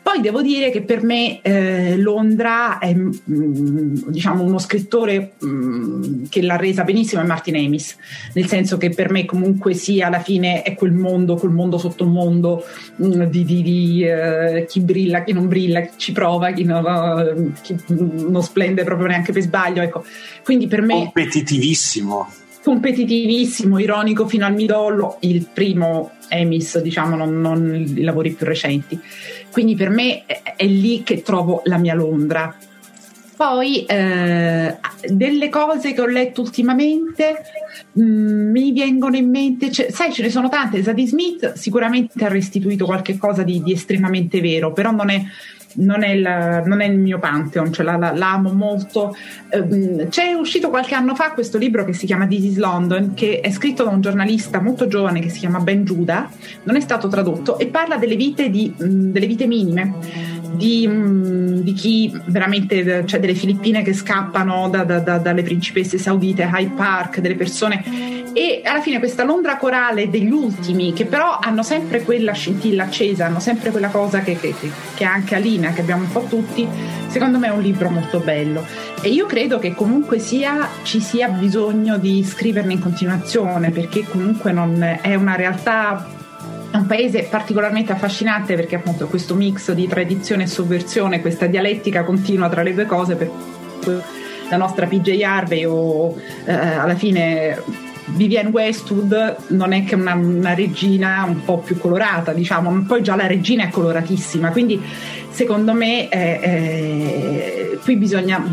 E: Poi devo dire che per me eh, Londra è mh, mm, diciamo uno scrittore mh, che l'ha resa benissimo è Martin Amis, nel senso che per me comunque sia alla fine è quel mondo, quel mondo sotto il mondo mh, di, di, di uh, chi brilla, chi non brilla, chi ci prova, chi, no, chi non splende proprio neanche per sbaglio. Ecco. Quindi per me...
C: Competitivissimo
E: competitivissimo, ironico fino al midollo, il primo Emis, diciamo, non, non, i lavori più recenti. Quindi per me è, è lì che trovo la mia Londra. Poi eh, delle cose che ho letto ultimamente, Mm, mi vengono in mente, cioè, sai, ce ne sono tante. Zadie Smith sicuramente ha restituito qualcosa di, di estremamente vero, però non è non è, il, non è il mio pantheon, cioè la, la, l'amo molto. Ehm, c'è uscito qualche anno fa questo libro che si chiama This is London, che è scritto da un giornalista molto giovane che si chiama Ben Giuda, non è stato tradotto e parla delle vite, di, delle vite minime. Di, di, chi veramente, cioè delle filippine che scappano da, da, da, dalle principesse saudite, Hyde Park, delle persone e alla fine questa Londra corale degli ultimi che però hanno sempre quella scintilla accesa, hanno sempre quella cosa che, che, che anche Alina, che abbiamo un po' tutti, secondo me è un libro molto bello. E io credo che comunque sia, ci sia bisogno di scriverne in continuazione perché comunque non è una realtà è un paese particolarmente affascinante perché appunto questo mix di tradizione e sovversione, questa dialettica continua tra le due cose per la nostra PJ Harvey o eh, alla fine Vivienne Westwood non è che una, una, regina un po' più colorata, diciamo, poi già la regina è coloratissima, quindi secondo me eh, eh, qui bisogna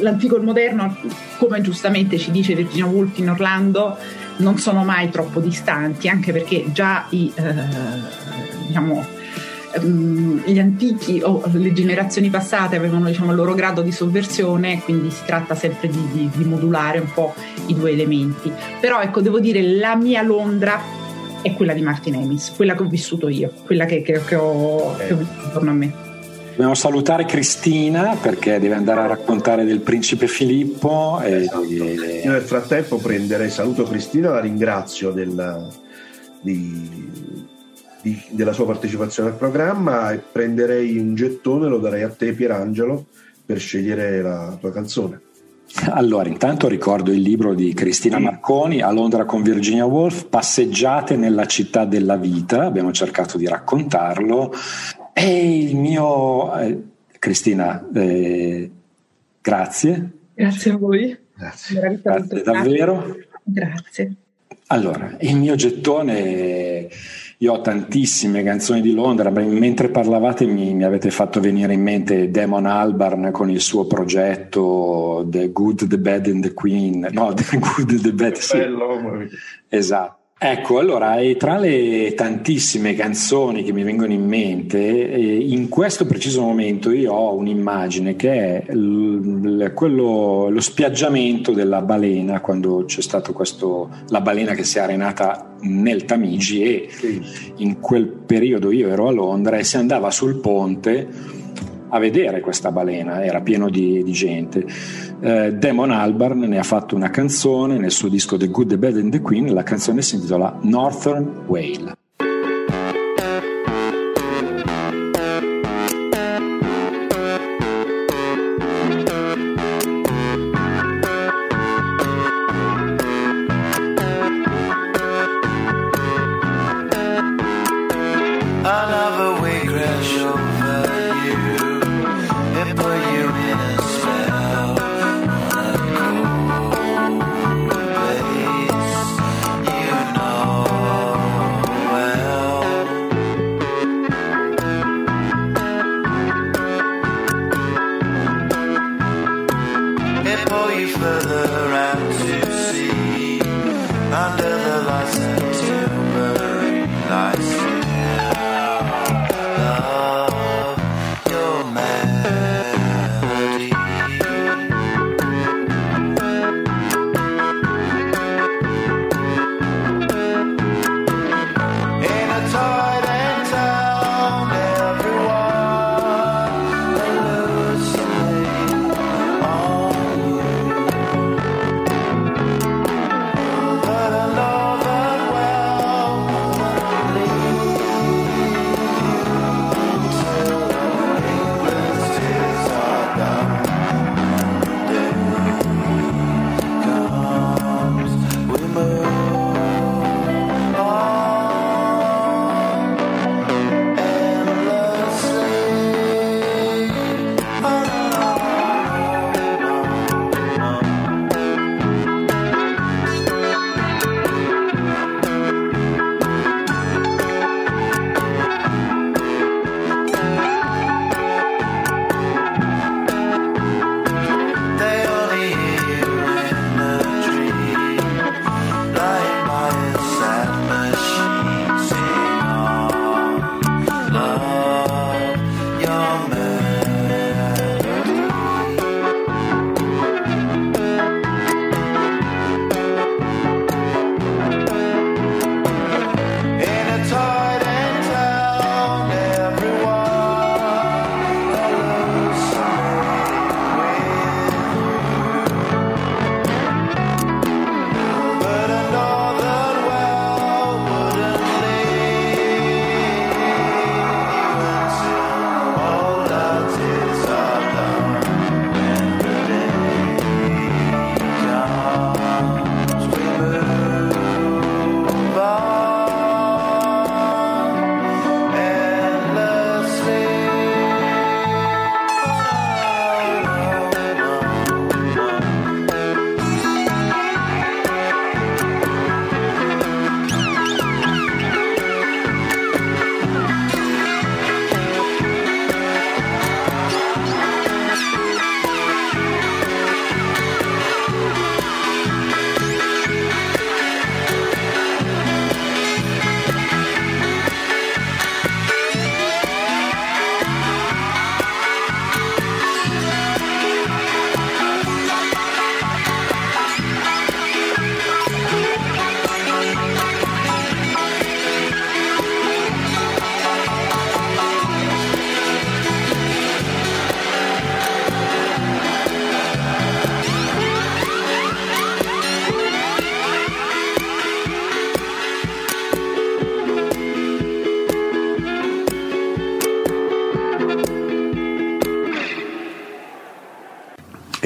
E: l'antico e il moderno, come giustamente ci dice Virginia Woolf in Orlando, non sono mai troppo distanti, anche perché già i eh, diciamo Ehm, gli antichi o le generazioni passate avevano diciamo, il loro grado di sovversione, quindi si tratta sempre di, di, di modulare un po' i due elementi. Però ecco, devo dire, la mia Londra è quella di Martin Amis, quella che ho vissuto io, quella che, che, che, ho, che ho visto intorno a me.
C: Dobbiamo salutare Cristina perché deve andare a raccontare del principe Filippo. E,
B: Io nel frattempo prenderei, saluto Cristina, la ringrazio del, di, di, della sua partecipazione al programma e prenderei un gettone, lo darei a te Pierangelo per scegliere la tua canzone.
C: Allora, intanto ricordo il libro di Cristina Marconi, A Londra con Virginia Woolf, Passeggiate nella città della vita, abbiamo cercato di raccontarlo. E il mio... Eh, Cristina, eh, grazie.
E: Grazie a voi.
C: Grazie, grazie davvero.
E: Grazie.
C: Allora, il mio gettone io ho tantissime canzoni di Londra, mentre parlavate mi, mi, avete fatto venire in mente Damon Albarn con il suo progetto The Good, The Bad and The Queen, no, (laughs) The Good, The Bad, sì. Bello, esatto. Ecco, allora, tra le tantissime canzoni che mi vengono in mente, in questo preciso momento io ho un'immagine che è l- quello, lo spiaggiamento della balena, quando c'è stato questo, la balena che si è arenata nel Tamigi e in quel periodo io ero a Londra e si andava sul ponte a vedere questa balena, era pieno di, di gente. Eh, Damon Albarn ne ha fatto una canzone nel suo disco The Good, The Bad and The Queen, la canzone si intitola Northern Whale.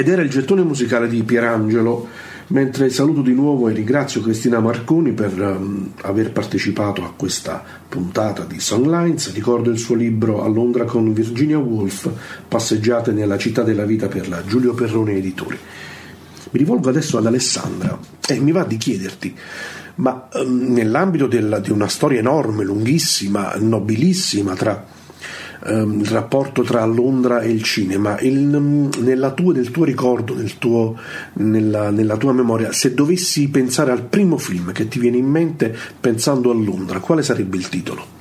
B: Ed era il gettone musicale di Pierangelo, mentre saluto di nuovo e ringrazio Cristina Marconi per um, aver partecipato a questa puntata di Songlines. Ricordo il suo libro A Londra con Virginia Woolf, Passeggiate nella città della vita per la Giulio Perrone Editori. Mi rivolgo adesso ad Alessandra e mi va di chiederti, ma um, nell'ambito del, di una storia enorme, lunghissima, nobilissima tra um, il rapporto tra Londra e il cinema, il, nella tua, nel tuo ricordo, nel tuo, nella, nella tua memoria, se dovessi pensare al primo film che ti viene in mente pensando a Londra, quale sarebbe il titolo?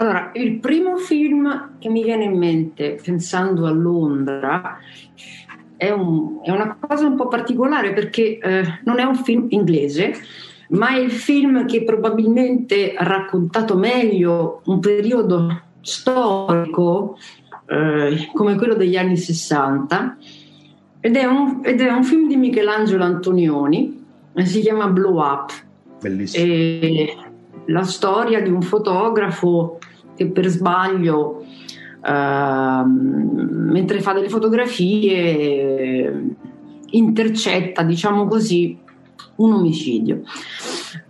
D: Allora, il primo film che mi viene in mente pensando a Londra è, un, è una cosa un po' particolare perché eh, non è un film inglese, ma è il film che probabilmente ha raccontato meglio un periodo storico eh, come quello degli anni 60 ed è, un, ed è un film di Michelangelo Antonioni, si chiama Blow Up.
B: Bellissimo.
D: E la storia di un fotografo che per sbaglio, eh, mentre fa delle fotografie, intercetta, diciamo così, un omicidio.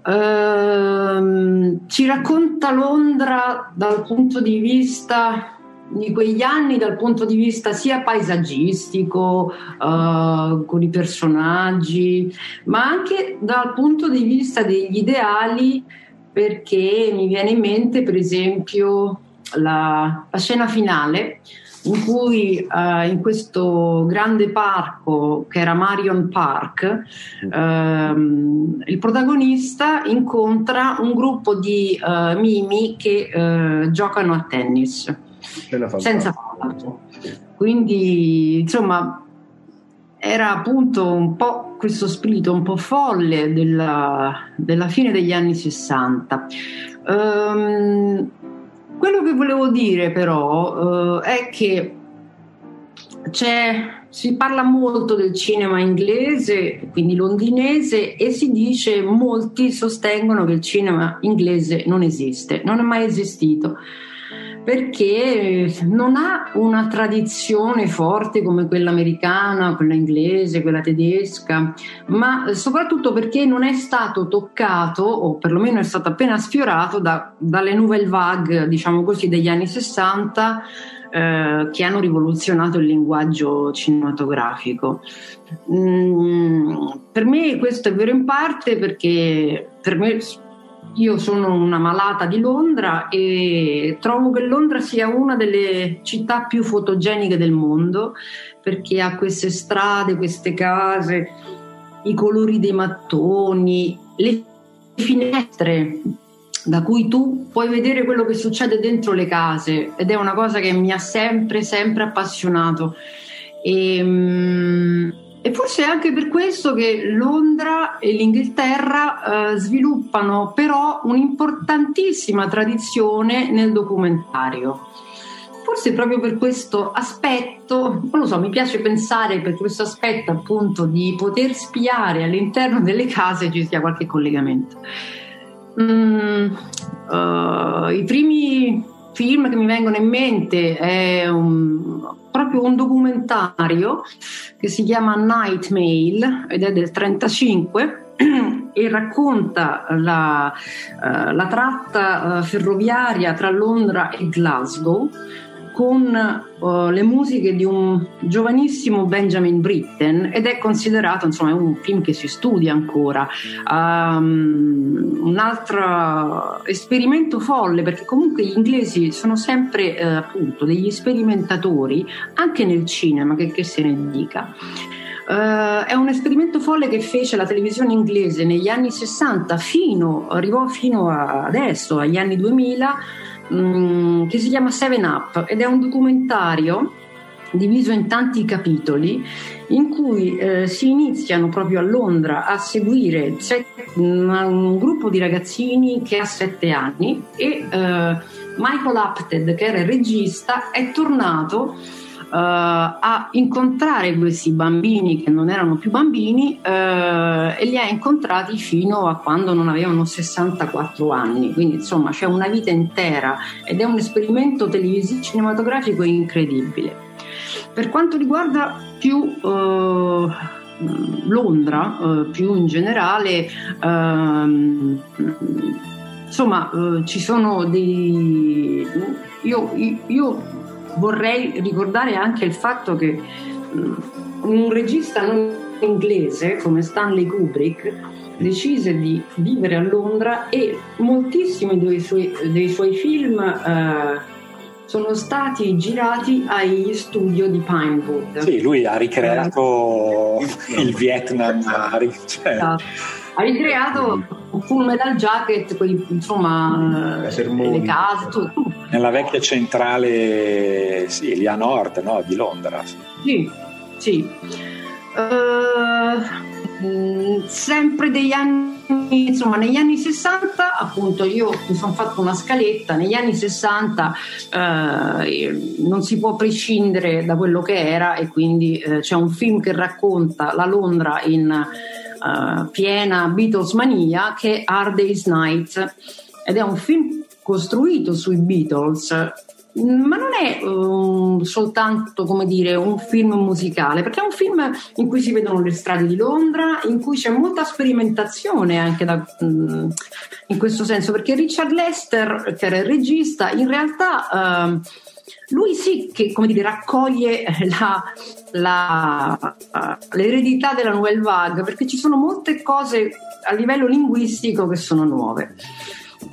D: Ehm, ci racconta Londra dal punto di vista di quegli anni dal punto di vista sia paesaggistico, uh, con i personaggi, ma anche dal punto di vista degli ideali, perché mi viene in mente per esempio la, la scena finale in cui uh, in questo grande parco che era Marion Park, uh, il protagonista incontra un gruppo di uh, mimi che eh, giocano a tennis senza palazzo. Quindi, insomma, era appunto un po' questo spirito un po' folle della, della fine degli anni 60. Um, ehm, quello che volevo dire però uh, è che si parla molto del cinema inglese, quindi londinese, e si dice, molti sostengono che il cinema inglese non esiste, non è mai esistito perché non ha una tradizione forte come quella americana, quella inglese, quella tedesca, ma soprattutto perché non è stato toccato, o perlomeno è stato appena sfiorato da, dalle nouvelle vague, diciamo così, degli anni 60. Eh, che hanno rivoluzionato il linguaggio cinematografico. Mm, per me questo è vero in parte perché per me io sono una malata di Londra e trovo che Londra sia una delle città più fotogeniche del mondo perché ha queste strade, queste case, i colori dei mattoni, le finestre da cui tu puoi vedere quello che succede dentro le case ed è una cosa che mi ha sempre, sempre appassionato. E, um, e forse è anche per questo che Londra e l'Inghilterra eh, sviluppano però un'importantissima tradizione nel documentario. Forse proprio per questo aspetto, non lo so, mi piace pensare per questo aspetto appunto di poter spiare all'interno delle case ci sia qualche collegamento. Mm, uh, I primi film che mi vengono in mente è un, proprio un documentario che si chiama Night Mail ed è del 35 (clears throat) e racconta la, uh, la tratta uh, ferroviaria tra Londra e Glasgow con uh, le musiche di un giovanissimo Benjamin Britten ed è considerato insomma un film che si studia ancora. Um, un altro esperimento folle perché comunque gli inglesi sono sempre uh, appunto degli sperimentatori anche nel cinema che, che se ne dica. Uh, è un esperimento folle che fece la televisione inglese negli anni 60 fino, arrivò fino a adesso, agli anni 2000 Mm, che si chiama Seven Up ed è un documentario diviso in tanti capitoli in cui eh, si iniziano proprio a Londra a seguire set, un gruppo di ragazzini che ha sette anni e eh, Michael Apted che era il regista è tornato a incontrare questi bambini che non erano più bambini uh, e li ha incontrati fino a quando non avevano 64 anni, quindi insomma c'è una vita intera ed è un esperimento televisivo cinematografico incredibile. per quanto riguarda più uh, Londra, uh, più in generale, uh, insomma, ci sono dei... Io, io, vorrei ricordare anche il fatto che un regista non inglese come Stanley Kubrick decise di vivere a Londra e moltissimi dei suoi, dei suoi film eh, sono stati girati agli studio di Pinewood.
C: Sì, lui ha ricreato eh, il Vietnam.
D: Cioè. Esatto. Ha ricreato un full metal jacket, quei, insomma, le case, tutto.
C: Nella vecchia centrale, sì, lì a nord no? di Londra.
D: Sì, sì. Uh, sempre degli anni, insomma, negli anni 60, appunto, io mi sono fatto una scaletta, negli anni 60 eh, non si può prescindere da quello che era e quindi eh, c'è un film che racconta la Londra in eh, piena Beatles mania che è Hard Day's Night ed è un film costruito sui Beatles ma non è um, soltanto come dire un film musicale, perché è un film in cui si vedono le strade di Londra, in cui c'è molta sperimentazione anche da, um, in questo senso, perché Richard Lester, che era il regista, in realtà uh, lui sì che come dire, raccoglie la, la, uh, l'eredità della Nouvelle Vague, perché ci sono molte cose a livello linguistico che sono nuove.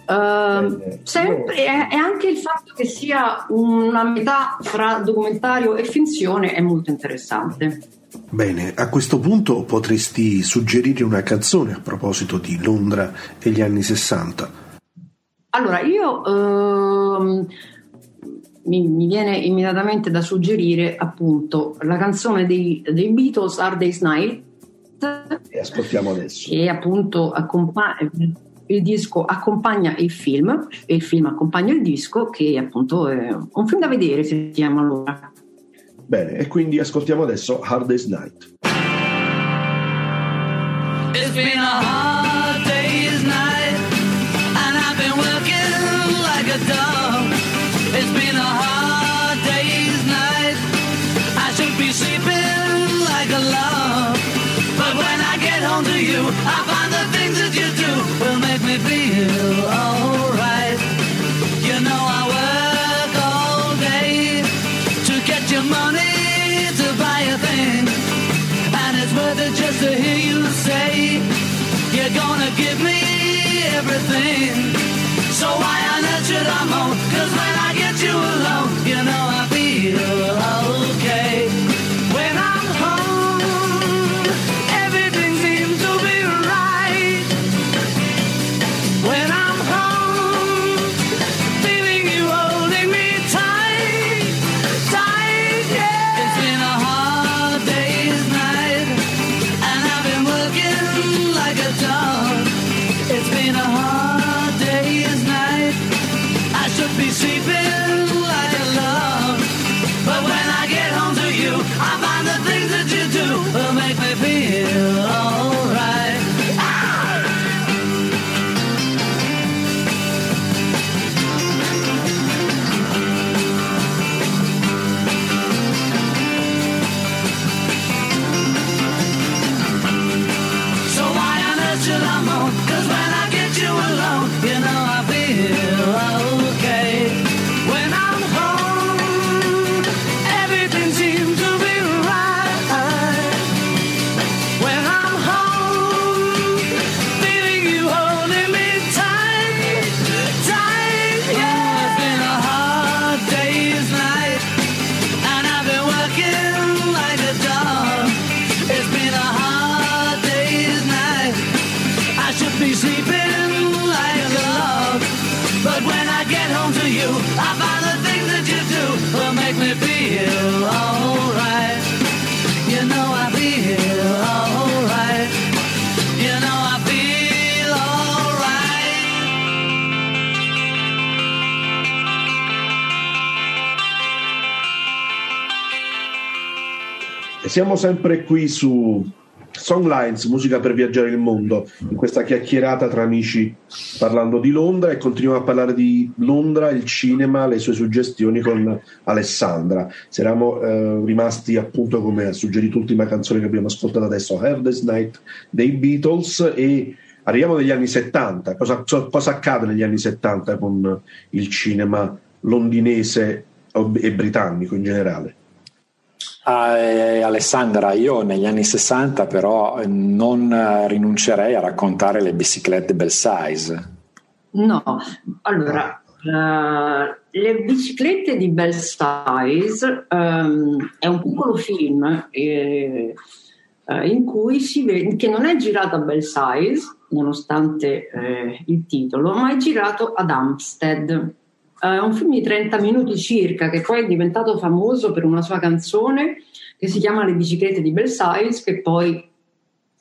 D: Uh, sempre, è, è, anche il fatto che sia una metà fra documentario e finzione è molto interessante.
F: Bene, a questo punto potresti suggerire una canzone a proposito di Londra e gli anni 60.
D: Allora, io uh, mi, mi, viene immediatamente da suggerire appunto la canzone dei, dei Beatles, Hard Day's Night.
F: E ascoltiamo adesso.
D: Che appunto accompagna il disco accompagna il film e il film accompagna il disco che appunto è un film da vedere se si chiama allora.
F: Bene, e quindi ascoltiamo adesso Hard Day's Night. It's been a hard you, I Siamo sempre qui su
B: Songlines, musica per viaggiare il mondo, in questa chiacchierata tra amici parlando di Londra e continuiamo a parlare di Londra, il cinema, le sue suggestioni con Alessandra. Siamo eh, rimasti appunto come ha suggerito l'ultima canzone che abbiamo ascoltato adesso, Harvest Night dei Beatles e arriviamo negli anni 70. Cosa, cosa accade negli anni 70 con il cinema londinese e britannico in generale?
C: Eh, Alessandra, io negli anni 60 però non rinuncerei a raccontare le biciclette bel size.
D: No, allora, uh, le biciclette di bel size um, è un piccolo film eh, uh, in cui si vede che non è girato a bel size, nonostante eh, il titolo, ma è girato ad Hampstead è un film di 30 minuti circa che poi è diventato famoso per una sua canzone che si chiama Le biciclette di Belsize che poi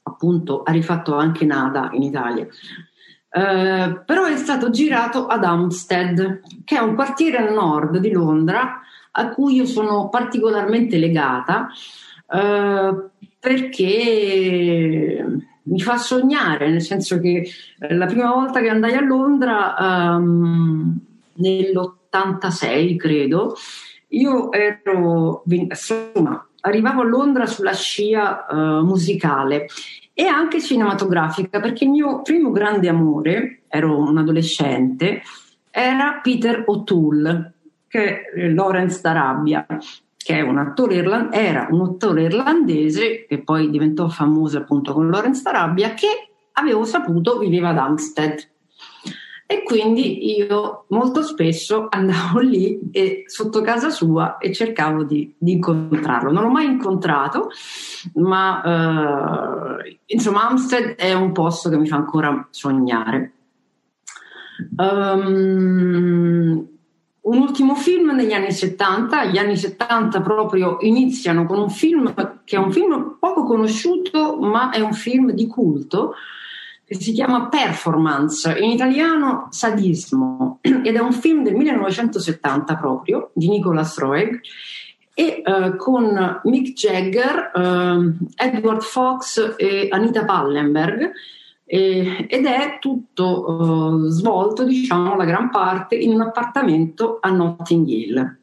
D: appunto ha rifatto anche Nada in Italia. Uh, però è stato girato ad Hampstead, che è un quartiere a nord di Londra a cui io sono particolarmente legata uh, perché mi fa sognare, nel senso che la prima volta che andai a Londra um, nell'86, credo, io ero, insomma, arrivavo a Londra sulla scia uh, musicale e anche cinematografica, perché il mio primo grande amore, ero un adolescente, era Peter O'Toole, che è Lawrence d'Arabia, che un irland- era un attore irlandese che poi diventò famoso appunto con Lawrence d'Arabia, che avevo saputo viveva ad Hampstead e quindi io molto spesso andavo lì e, sotto casa sua e cercavo di, di incontrarlo. Non l'ho mai incontrato, ma eh, insomma Amstead è un posto che mi fa ancora sognare. Um, un ultimo film negli anni 70, gli anni 70 proprio iniziano con un film che è un film poco conosciuto, ma è un film di culto che si chiama Performance, in italiano Sadismo, (clears throat) ed è un film del 1970 proprio, di Nicolas Roeg, e uh, con Mick Jagger, uh, Edward Fox e Anita Pallenberg, e, ed è tutto uh, svolto, diciamo, la gran parte in un appartamento a Notting Hill.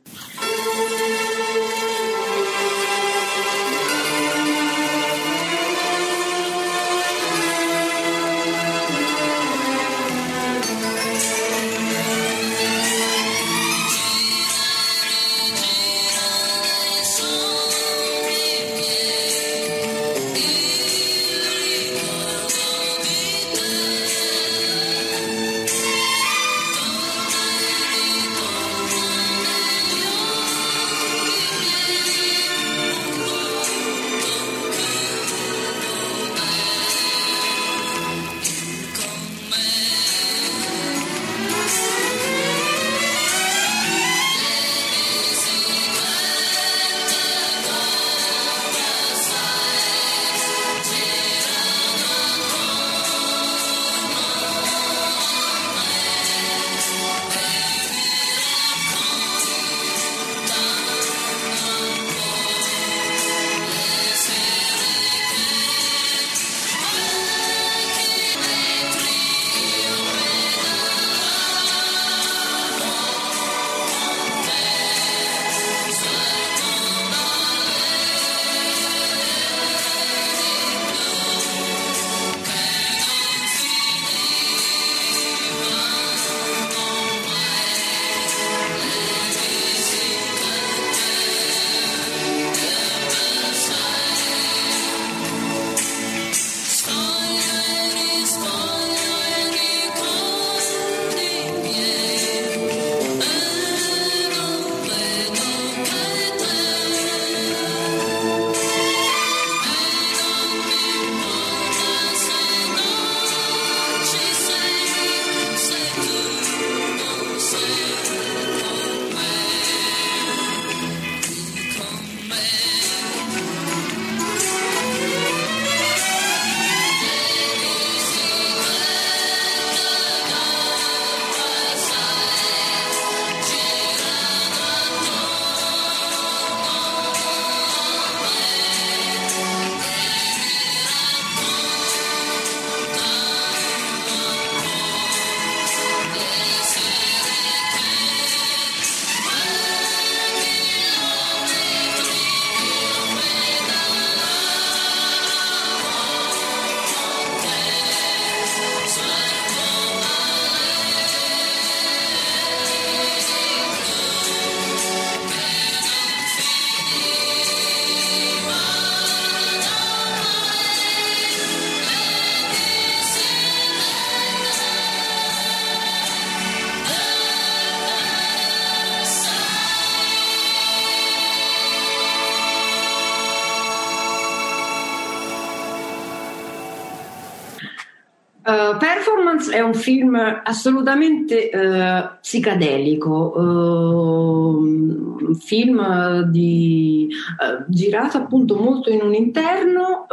D: È un film assolutamente uh, psicadelico, uh, un film di, uh, girato appunto molto in un interno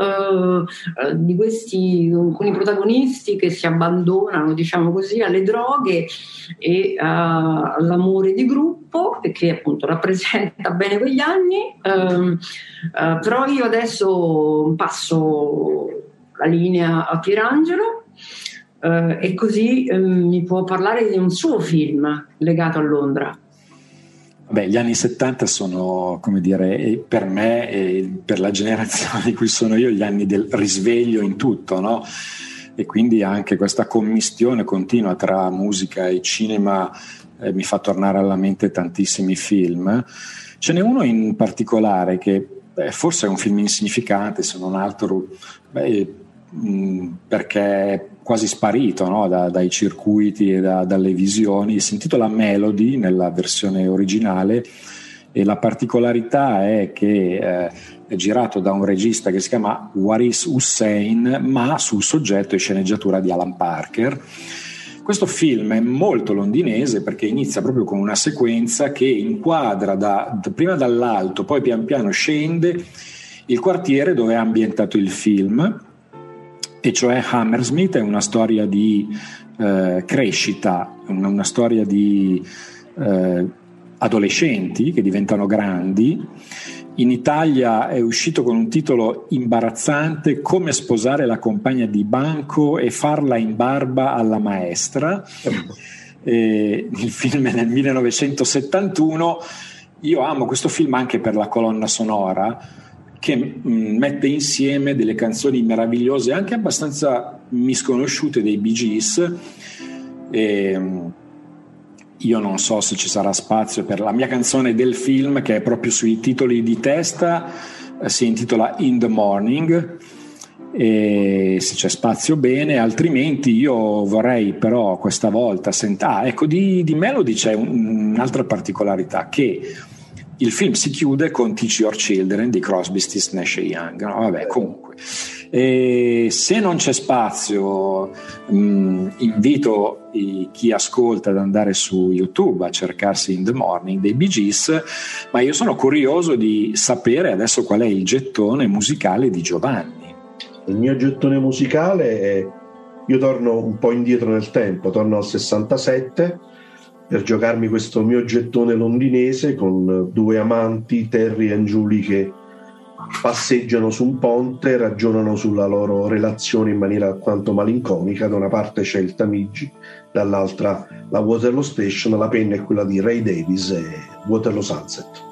D: di questi alcuni protagonisti che si abbandonano, diciamo così, alle droghe e all'amore di gruppo, che appunto rappresenta bene quegli anni. Ehm, però io adesso passo la linea a Pierangelo Uh, e così um, mi può parlare di un suo film legato a Londra.
C: Beh, gli anni 70 sono, come dire, per me e per la generazione di cui sono io, gli anni del risveglio in tutto, no? E quindi anche questa commistione continua tra musica e cinema eh, mi fa tornare alla mente tantissimi film. Ce n'è uno in particolare che beh, forse è un film insignificante, se non altro beh, mh, perché quasi sparito no? da, dai circuiti e da, dalle visioni. Si intitola Melody nella versione originale e la particolarità è che eh, è girato da un regista che si chiama Waris Hussein, ma sul soggetto e sceneggiatura di Alan Parker. Questo film è molto londinese perché inizia proprio con una sequenza che inquadra da, prima dall'alto, poi pian piano scende il quartiere dove è ambientato il film e cioè Hammersmith è una storia di eh, crescita, una, una, storia di eh, adolescenti che diventano grandi. In Italia è uscito con un titolo imbarazzante Come sposare la compagna di banco e farla in barba alla maestra. E il film è nel 1971. Io amo questo film anche per la colonna sonora che mm, mette insieme delle canzoni meravigliose, anche abbastanza misconosciute dei Bee Gees. E, mm, io non so se ci sarà spazio per la mia canzone del film, che è proprio sui titoli di testa, eh, si intitola In the Morning. E se c'è spazio bene, altrimenti io vorrei però questa volta sentire. Ah, ecco, di, di Melody c'è un, un'altra particolarità che il film si chiude con Teach Your Children di Crosby, Stills, Nash Young. No, vabbè, comunque. E se non c'è spazio, mh, mm, invito i, chi ascolta ad andare su YouTube a cercarsi In the Morning dei Bee Gees, ma io sono curioso di sapere adesso qual è il gettone musicale di Giovanni.
B: Il mio gettone musicale è. Io torno un po' indietro nel tempo, torno al 67 per giocarmi questo mio gettone londinese con due amanti, Terry e Julie, che passeggiano su un ponte, ragionano sulla loro relazione in maniera alquanto malinconica. Da una parte c'è il Tamigi, dall'altra la Waterloo Station, la penna è quella di Ray Davis e Waterloo Sunset.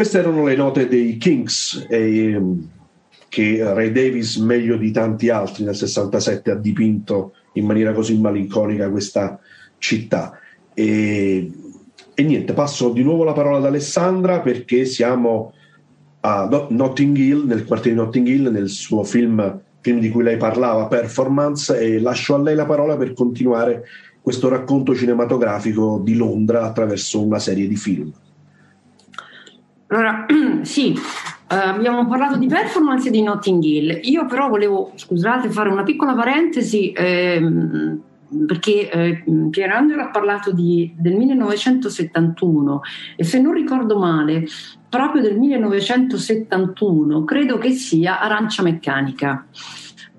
B: Queste erano le note dei Kings, eh, che Ray Davis, meglio di tanti altri, nel 67 ha dipinto in maniera così malinconica questa città. E, e niente, passo di nuovo la parola ad Alessandra perché siamo a Notting Hill, nel quartiere di Notting Hill, nel suo film, film di cui lei parlava, Performance, e lascio a lei la parola per continuare questo racconto cinematografico di Londra attraverso una serie di film.
D: Allora, (clears throat) sì, Uh, abbiamo parlato di performance di Notting Hill. Io però volevo, scusate, fare una piccola parentesi ehm, perché eh, Pierangelo ha parlato di, del 1971 e se non ricordo male, proprio del 1971 credo che sia Arancia Meccanica.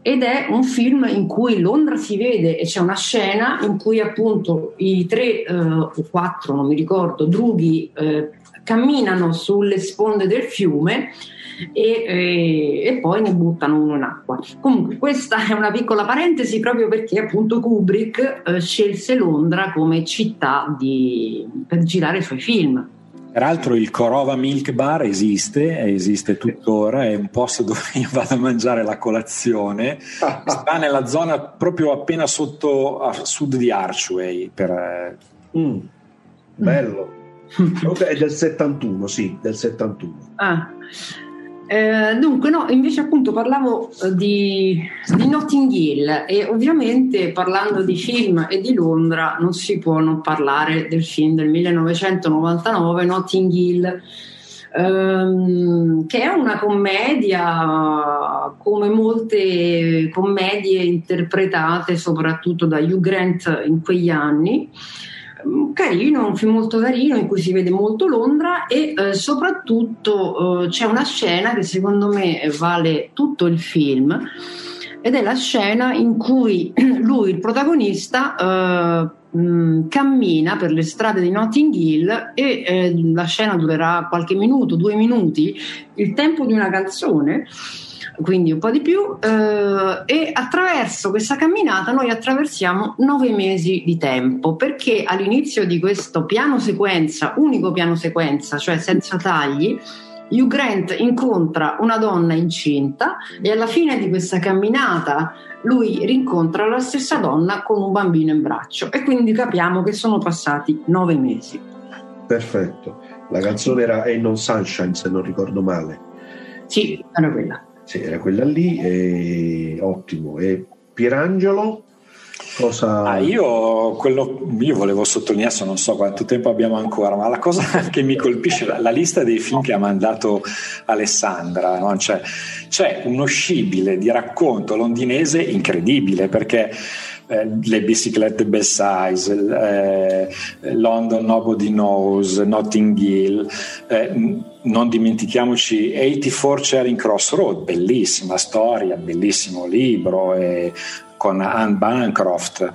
D: Ed è un film in cui Londra si vede e c'è una scena in cui appunto i tre eh, o quattro, non mi ricordo, drughi eh, camminano sulle sponde del fiume e, e, e, poi ne buttano uno in acqua. Comunque questa è una piccola parentesi proprio perché appunto Kubrick eh, scelse Londra come città di, per girare i suoi film.
C: Peraltro il Korova Milk Bar esiste, esiste tuttora, è un posto dove (laughs) io vado a mangiare la colazione, sta nella zona proprio appena sotto a sud di Archway. Per... Eh,
B: mm, bello. (laughs) è del 71, sì, del 71.
D: Ah. Eh, dunque, no, invece appunto parlavo eh, di, di, Notting Hill e ovviamente parlando di film e di Londra non si può non parlare del film del 1999 Notting Hill ehm, che è una commedia come molte commedie interpretate soprattutto da Hugh Grant in quegli anni carino, un film molto carino in cui si vede molto Londra e eh, soprattutto eh, c'è una scena che secondo me vale tutto il film ed è la scena in cui (clears throat) lui, il protagonista, eh, mh, cammina per le strade di Notting Hill e eh, la scena durerà qualche minuto, due minuti, il tempo di una canzone quindi un po' di più, eh, e attraverso questa camminata noi attraversiamo nove mesi di tempo, perché all'inizio di questo piano sequenza, unico piano sequenza, cioè senza tagli, Hugh Grant incontra una donna incinta e alla fine di questa camminata lui rincontra la stessa donna con un bambino in braccio e quindi capiamo che sono passati nove mesi.
B: Perfetto, la canzone era Ain't No Sunshine se non ricordo male.
D: Sì, era quella.
B: Sì, era quella lì, e... ottimo. E Pierangelo? Cosa...
C: Ah, io, quello, io volevo sottolineare, non so quanto tempo abbiamo ancora, ma la cosa (laughs) che mi colpisce è la, lista dei film che ha mandato Alessandra. No? Cioè, c'è uno scibile di racconto londinese incredibile perché eh, le biciclette best size, eh, London Nobody Knows, Notting Hill, eh, non dimentichiamoci 84 Charing Cross Road, bellissima storia, bellissimo libro con Anne Bancroft.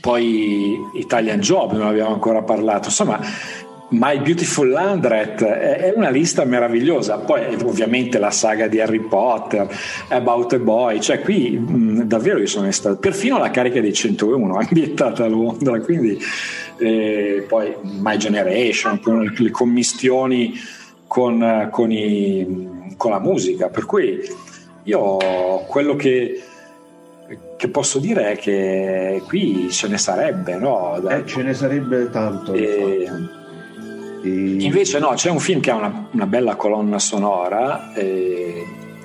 C: poi Italian Job, non abbiamo ancora parlato, insomma My Beautiful Landret è una lista meravigliosa, poi ovviamente la saga di Harry Potter, About a Boy, cioè qui mh, davvero io sono stato, perfino la carica dei 101 ambientata a Londra, quindi eh, poi My Generation, con le commistioni con, con, i, con la musica, per cui io quello che che posso dire è che qui ce ne sarebbe, no?
B: Eh, ce ne sarebbe tanto. E,
C: Invece no, c'è un film che ha una, una bella colonna sonora, eh,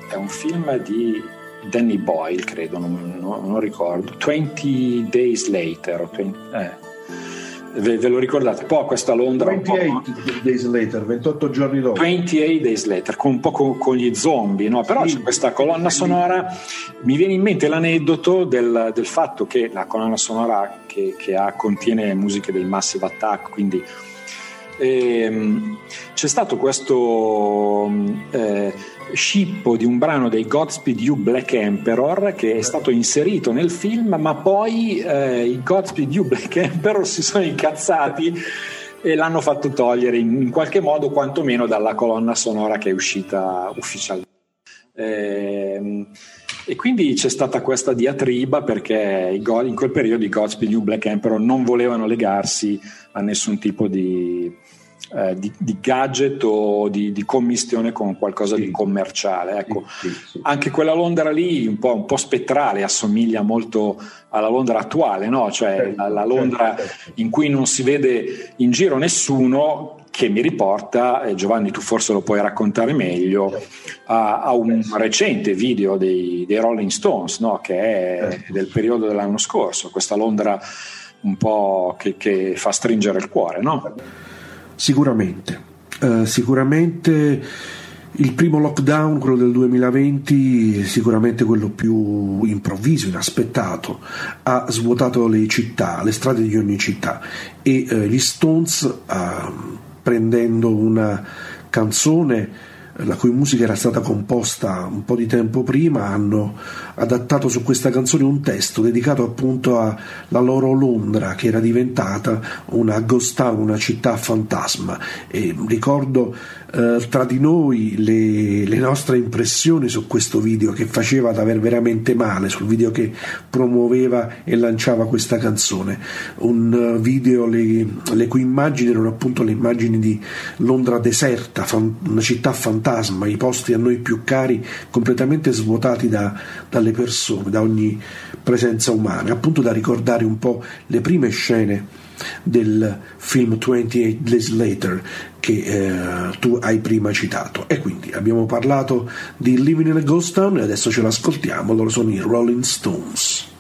C: è un film di Danny Boyle, credo, non, non, non ricordo, 20 Days Later, 20, eh. ve, ve, lo ricordate? Poi questa Londra
B: 28 days later 28 giorni dopo
C: 28 days later con un po' con, con gli zombie no? però sì. c'è questa colonna sonora mi viene in mente l'aneddoto del, del fatto che la colonna sonora che, che ha, contiene musiche dei Massive Attack quindi ehm, c'è stato questo eh, scippo di un brano dei Godspeed You Black Emperor che è stato inserito nel film, ma poi eh, i Godspeed You Black Emperor si sono incazzati e l'hanno fatto togliere in, in, qualche modo, quantomeno dalla colonna sonora che è uscita ufficialmente. Eh, e quindi c'è stata questa diatriba perché in quel periodo i Godspeed You Black Emperor non volevano legarsi a nessun tipo di eh, di, di, gadget o di, di, commistione con qualcosa sì. di commerciale. Ecco, sì, sì, anche quella Londra lì, un po', un po', spettrale, assomiglia molto alla Londra attuale, no? cioè certo, la, la, Londra certo, certo. in cui non si vede in giro nessuno. Che mi riporta, eh, Giovanni, tu forse lo puoi raccontare meglio, certo. a, a, un recente video dei, dei Rolling Stones, no? che è certo. del periodo dell'anno scorso, questa Londra un po' che, che fa stringere il cuore. No?
B: Sicuramente, uh, sicuramente il primo lockdown, quello del 2020, sicuramente quello più improvviso, inaspettato, ha svuotato le città, le strade di ogni città. E uh, gli Stones, uh, prendendo una canzone la cui musica era stata composta un po' di tempo prima, hanno adattato su questa canzone un testo dedicato appunto alla loro Londra che era diventata una ghost town, una città fantasma. E ricordo eh, tra di noi le, le, nostre impressioni su questo video che faceva da aver veramente male, sul video che promuoveva e lanciava questa canzone. Un video le, le cui immagini erano appunto le immagini di Londra deserta, fan, una città fantasma, i posti a noi più cari completamente svuotati da, dalle persone, da ogni presenza umana, appunto da ricordare un po' le prime scene del film 28 Days Later che eh, tu hai prima citato. E quindi abbiamo parlato di Living in a Ghost Town e adesso ce l'ascoltiamo, loro sono i Rolling Stones.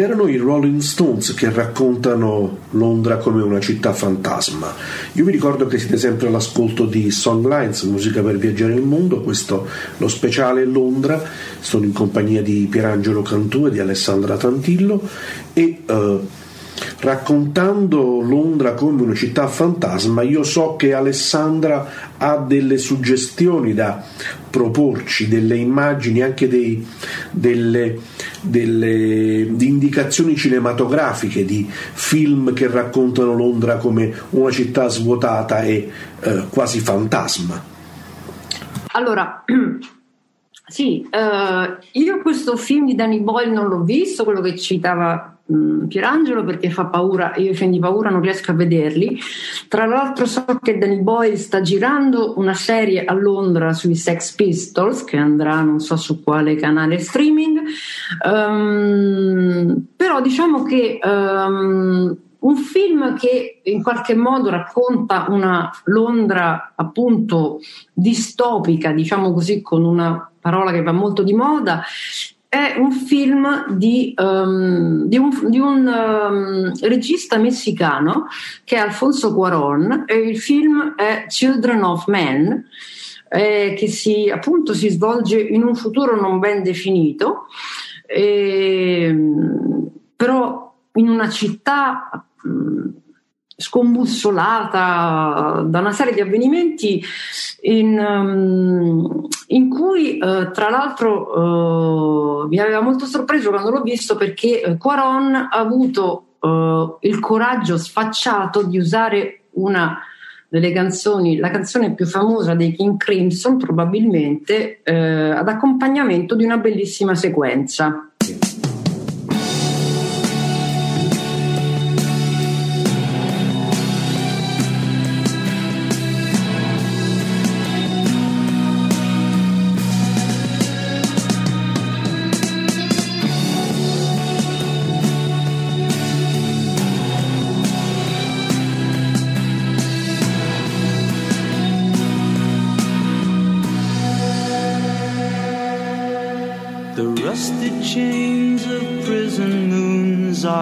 B: Erano i Rolling Stones che raccontano Londra come una città fantasma. Io vi ricordo che siete sempre all'ascolto di Songlines, musica per viaggiare il mondo, questo lo speciale Londra, sono in compagnia di Pierangelo Cantù e di Alessandra Tantillo e eh, raccontando Londra come una città fantasma, io so che Alessandra ha delle suggestioni da proporci, delle immagini, anche dei, delle, delle di indicazioni cinematografiche di film che raccontano Londra come una città svuotata e eh, quasi fantasma.
D: Allora, (clears throat) sì, eh, io questo film di Danny Boyle non l'ho visto, quello che citava mh, Pierangelo, perché fa paura, io i film di paura non riesco a vederli. Tra l'altro so che Danny Boyle sta girando una serie a Londra sui Sex Pistols, che andrà non so su quale canale streaming, Ehm, però diciamo che... ehm, un film che in qualche modo racconta una Londra appunto distopica, diciamo così con una parola che va molto di moda, è un film di, ehm, di un, di un, ehm, regista messicano che è Alfonso Cuaron e il film è Children of Men eh, che si, appunto si svolge in un futuro non ben definito, ehm, però in una città scombussolata da una serie di avvenimenti in, um, in cui eh, tra l'altro eh, mi aveva molto sorpreso quando l'ho visto perché eh, Quaron ha avuto eh, il coraggio sfacciato di usare una delle canzoni, la canzone più famosa dei King Crimson probabilmente eh, ad accompagnamento di una bellissima sequenza.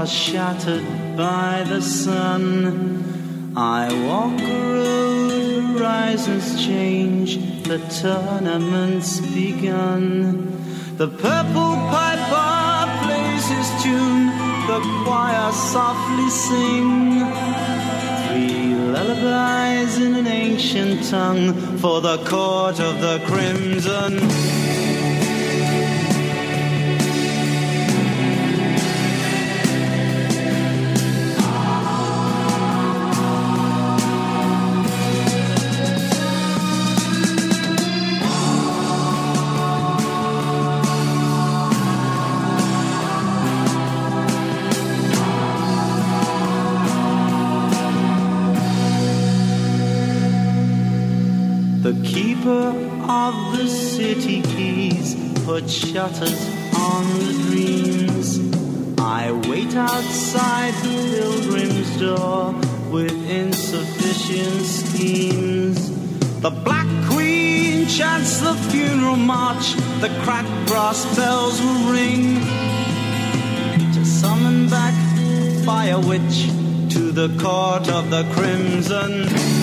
G: Shattered by the sun. I walk a road, horizons change, the tournament's begun. The purple piper plays his tune, the choir softly sing. Three lullabies in an ancient tongue for the court of the crimson. Of the city keys put shutters on the dreams. I wait outside the pilgrim's door with insufficient schemes. The Black Queen chants the funeral march, the cracked brass bells will ring to summon back Fire Witch to the court of the crimson.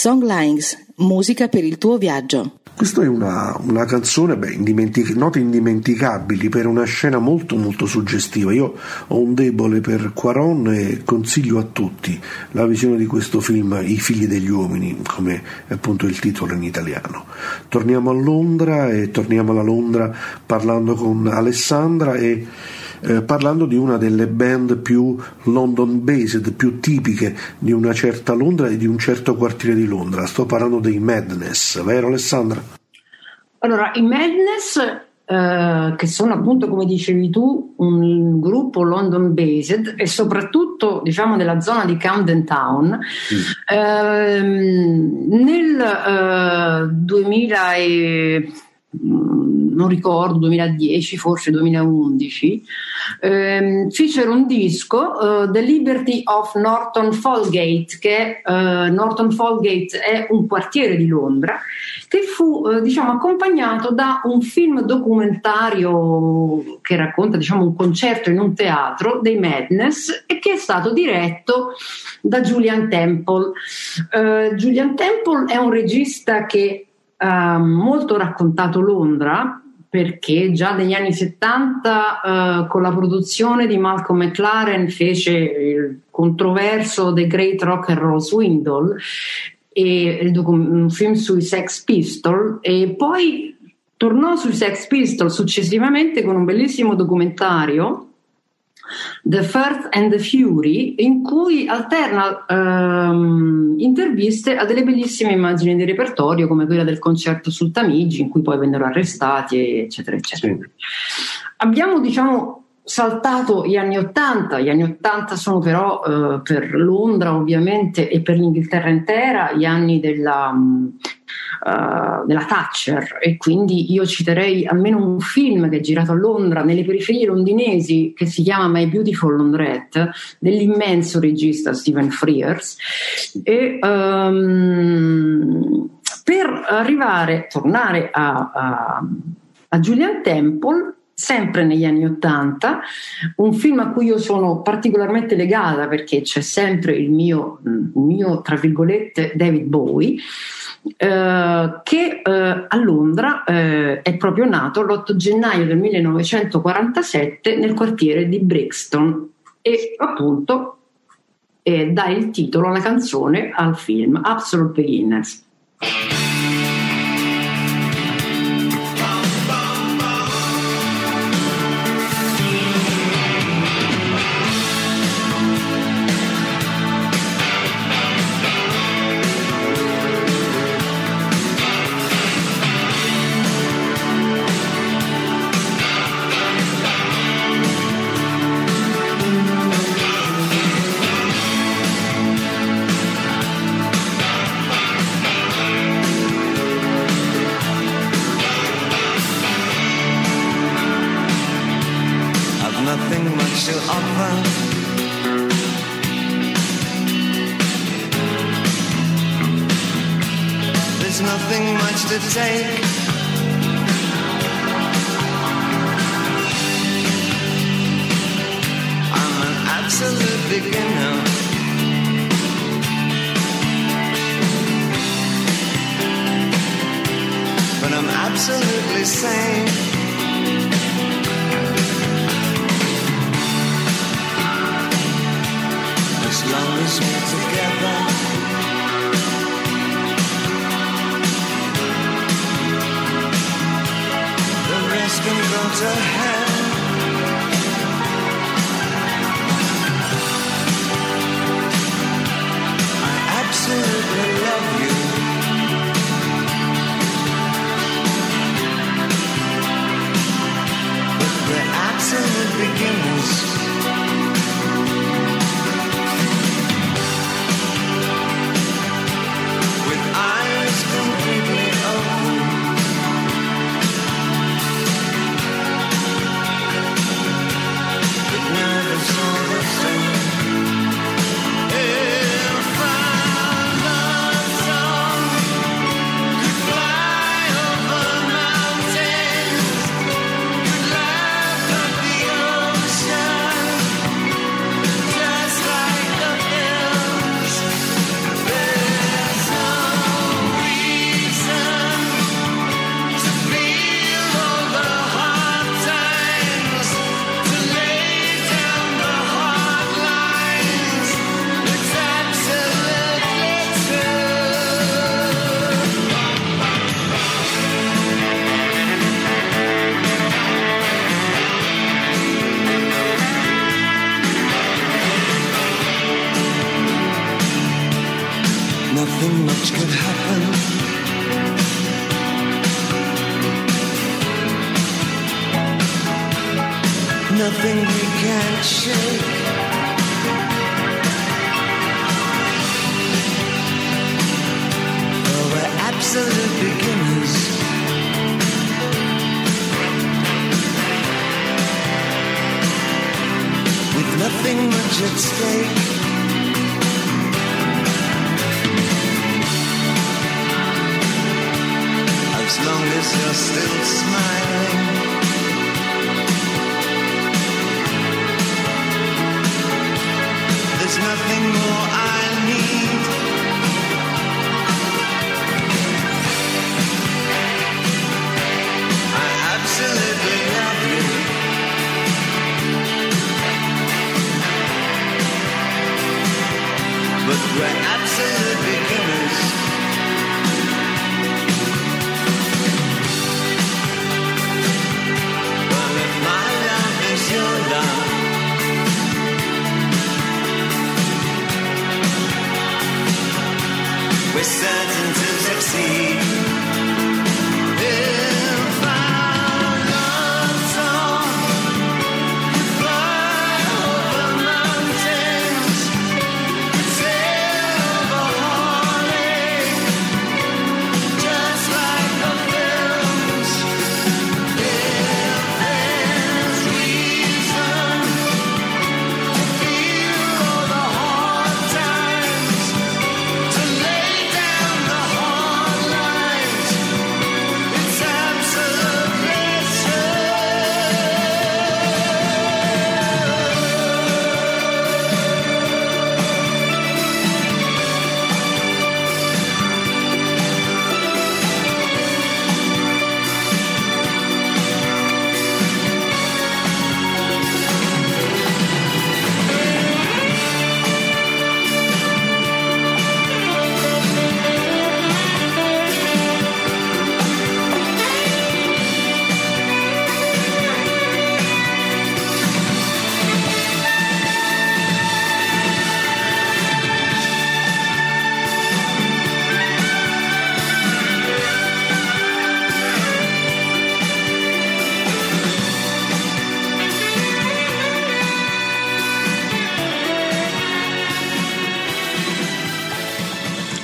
A: Songlines, musica per il tuo viaggio.
B: Questa è una, una canzone, beh, indimentic- note indimenticabili per una scena molto molto suggestiva. Io ho un debole per Quaron e consiglio a tutti la visione di questo film I figli degli uomini, come è appunto il titolo in italiano. Torniamo a Londra e torniamo alla Londra parlando con Alessandra e eh, parlando di una delle band più London based, più tipiche di una certa Londra e di un certo quartiere di Londra. Sto parlando dei Madness, vero Alessandra?
D: Allora, i Madness, eh, che sono appunto, come dicevi tu, un gruppo London based e soprattutto diciamo nella zona di Camden Town, ehm, nel eh, 2000 e mm, non ricordo 2010 forse 2011 ehm, fecero un disco eh, The Liberty of Norton Folgate che eh, Norton Folgate è un quartiere di Londra che fu eh, diciamo accompagnato da un film documentario che racconta diciamo un concerto in un teatro dei Madness e che è stato diretto da Julian Temple. Eh, Julian Temple è un regista che ha molto raccontato Londra perché già negli anni 70 eh, con la produzione di Malcolm McLaren fece il controverso The Great Rock and Roll Swindle e un film sui Sex Pistols e poi tornò sui Sex Pistols successivamente con un bellissimo documentario The Firth and the Fury, in cui alterna ehm, interviste a delle bellissime immagini di repertorio, come quella del concerto sul Tamigi, in cui poi vennero arrestati, eccetera, eccetera. Abbiamo, diciamo, saltato gli anni Ottanta, gli anni Ottanta sono però eh, per Londra ovviamente e per l'Inghilterra intera gli anni della, eh, della Thatcher. E quindi io citerei almeno un film che è girato a Londra nelle periferie londinesi che si chiama My Beautiful Laundrette dell'immenso regista Stephen Frears. E ehm, per arrivare, tornare a, a, a Julian Temple sempre negli anni Ottanta, un film a cui io sono particolarmente legata perché c'è sempre il mio, il mio tra virgolette, David Bowie, eh, che eh, a Londra eh, è proprio nato l'8 gennaio del 1947 nel quartiere di Brixton e appunto eh, dà il titolo alla canzone al film Absolute Beginners.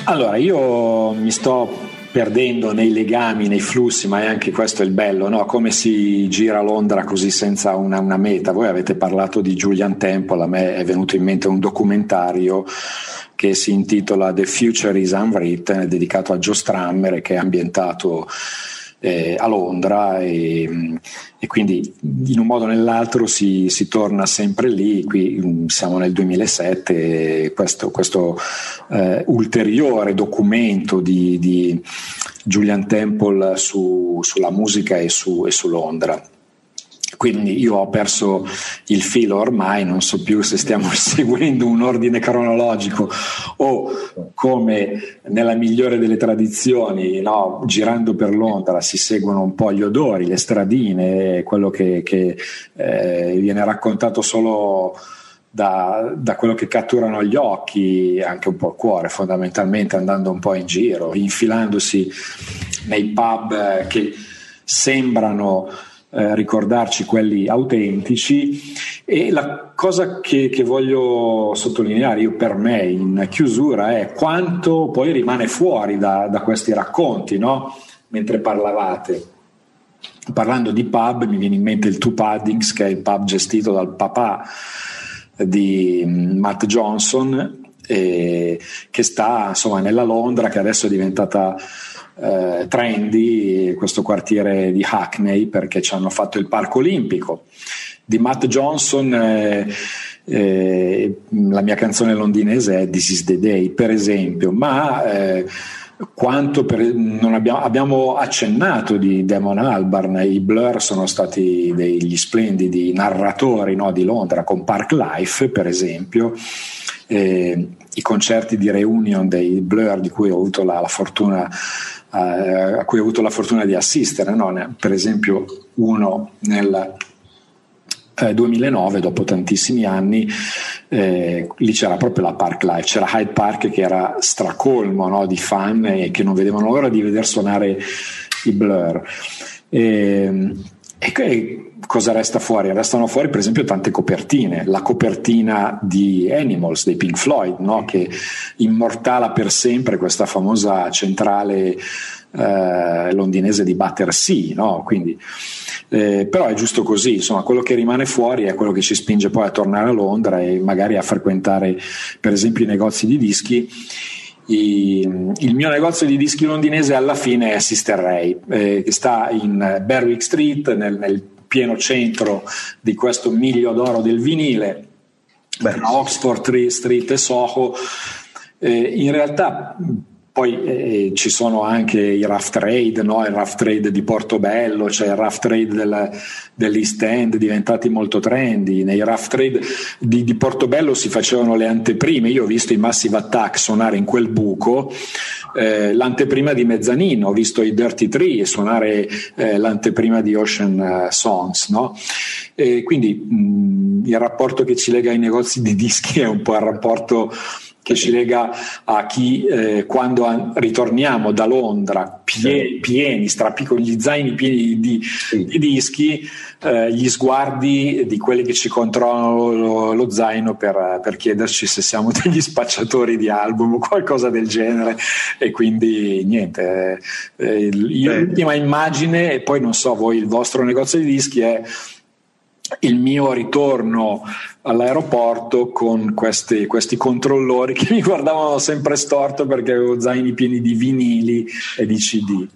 C: Allora, io mi sto perdendo nei legami, nei flussi, ma è anche questo il bello, no? come si gira Londra così senza una, una meta. Voi avete parlato di Julian Temple, a me è venuto in mente un documentario che si intitola The Future is Unwritten, dedicato a Joe Strammer, che è ambientato eh, a Londra e, e quindi in un modo o nell'altro si, si torna sempre lì, qui mm, siamo nel 2007 e questo, questo eh, ulteriore documento di, di Julian Temple su, sulla musica e su, e su Londra. Quindi io ho perso il filo ormai, non so più se stiamo (laughs) seguendo un ordine cronologico o come nella migliore delle tradizioni, no, girando per Londra si seguono un po' gli odori, le stradine, quello che, che eh, viene raccontato solo da, da, quello che catturano gli occhi, anche un po' il cuore, fondamentalmente andando un po' in giro, infilandosi nei pub che sembrano eh, ricordarci quelli autentici e la cosa che, che, voglio sottolineare io per me in chiusura è quanto poi rimane fuori da, da questi racconti, no? mentre parlavate. Parlando di pub mi viene in mente il Two Paddings che è il pub gestito dal papà di Matt Johnson eh, che sta insomma nella Londra che adesso è diventata eh, trendy questo quartiere di Hackney perché ci hanno fatto il parco olimpico. Di Matt Johnson eh, eh, la mia canzone londinese è This is the Day per esempio. Ma eh, quanto per, abbiamo, abbiamo, accennato di Damon Albarn, i Blur sono stati degli splendidi narratori no, di Londra con Park Life per esempio, eh, i concerti di reunion dei Blur di cui ho avuto la, la fortuna eh, a cui ho avuto la fortuna di assistere, no? per esempio uno nel 2009, dopo tantissimi anni, eh, lì c'era proprio la Park Life, c'era Hyde Park che era stracolmo no, di fan e che non vedevano l'ora di vedere suonare i Blur. E, e cosa resta fuori? Restano fuori per esempio tante copertine, la copertina di Animals dei Pink Floyd, no? che immortala per sempre questa famosa centrale eh, londinese di Battersea, no? Quindi, eh, però è giusto così, insomma, quello che rimane fuori è quello che ci spinge poi a tornare a Londra e magari a frequentare per esempio i negozi di dischi. I- il mio negozio di dischi londinese alla fine è Sister Ray, eh, che sta in Berwick Street, nel, nel pieno centro di questo miglio d'oro del vinile, tra Oxford Street e Soho. Eh, in realtà poi eh, ci sono anche i rough trade, no? il rough trade di Portobello, c'è il rough trade del, dell'East End diventati molto trendy. Nei rough trade di, di Portobello si facevano le anteprime. Io ho visto i Massive Attack suonare in quel buco, eh, l'anteprima di Mezzanino, ho visto i Dirty Tree suonare eh, l'anteprima di Ocean eh, Songs. No? E quindi mh, il rapporto che ci lega ai negozi di dischi è un po' il rapporto che ci lega a chi eh, quando an- ritorniamo da Londra pie- pieni, strapi- con gli zaini pieni di, di dischi, eh, gli sguardi di quelli che ci controllano lo, lo zaino per, per chiederci se siamo (laughs) degli spacciatori di album o qualcosa del genere. E quindi niente, eh,
B: Bene.
C: l'ultima immagine e poi non so voi il vostro negozio di dischi è il mio ritorno all'aeroporto con questi, questi controllori che mi guardavano sempre storto perché avevo zaini pieni di vinili e di CD.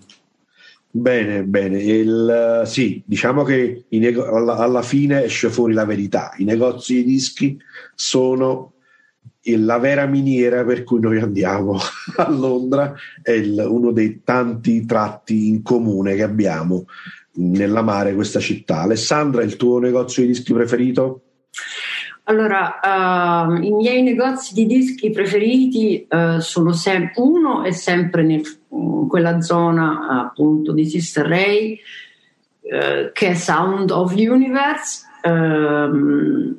B: Bene, bene. Il, sì, diciamo che nego- alla, alla fine esce fuori la verità. I negozi di dischi sono la vera miniera per cui noi andiamo (laughs) a Londra, è il- uno dei tanti tratti in comune che abbiamo nell'amare questa città. Alessandra, il tuo negozio di dischi preferito?
D: Allora, ehm, i miei negozi di dischi preferiti eh, sono sempre uno è sempre nel- in quella zona appunto di Sister Ray eh, che è Sound of Universe ehm,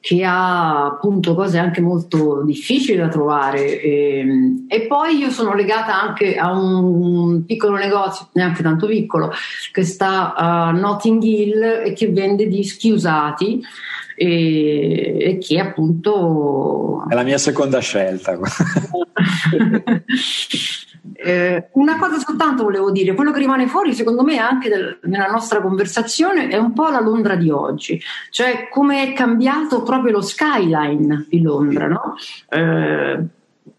D: che ha appunto cose anche molto difficili da trovare e, e poi io sono legata anche a un piccolo negozio neanche tanto piccolo che sta a Notting Hill e che vende dischi usati e, e che appunto
C: È la mia seconda scelta. (laughs) (laughs)
D: Eh, una cosa soltanto volevo dire, quello che rimane fuori secondo me anche del- nella nostra conversazione è un po' la Londra di oggi, cioè come è cambiato proprio lo skyline di Londra, no? Eh,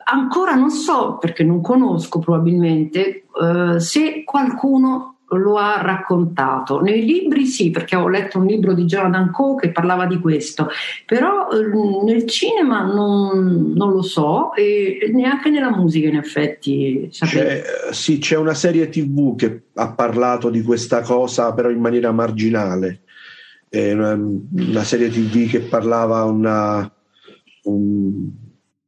D: ancora non so, perché non conosco probabilmente, eh, se qualcuno lo ha raccontato. Nei libri sì, perché ho letto un libro di Jonathan Coe che parlava di questo, però eh, nel cinema non, non lo so e neanche nella musica in effetti.
B: C'è, eh, sì, c'è una serie TV che ha parlato di questa cosa, però in maniera marginale. Una serie TV che parlava una, un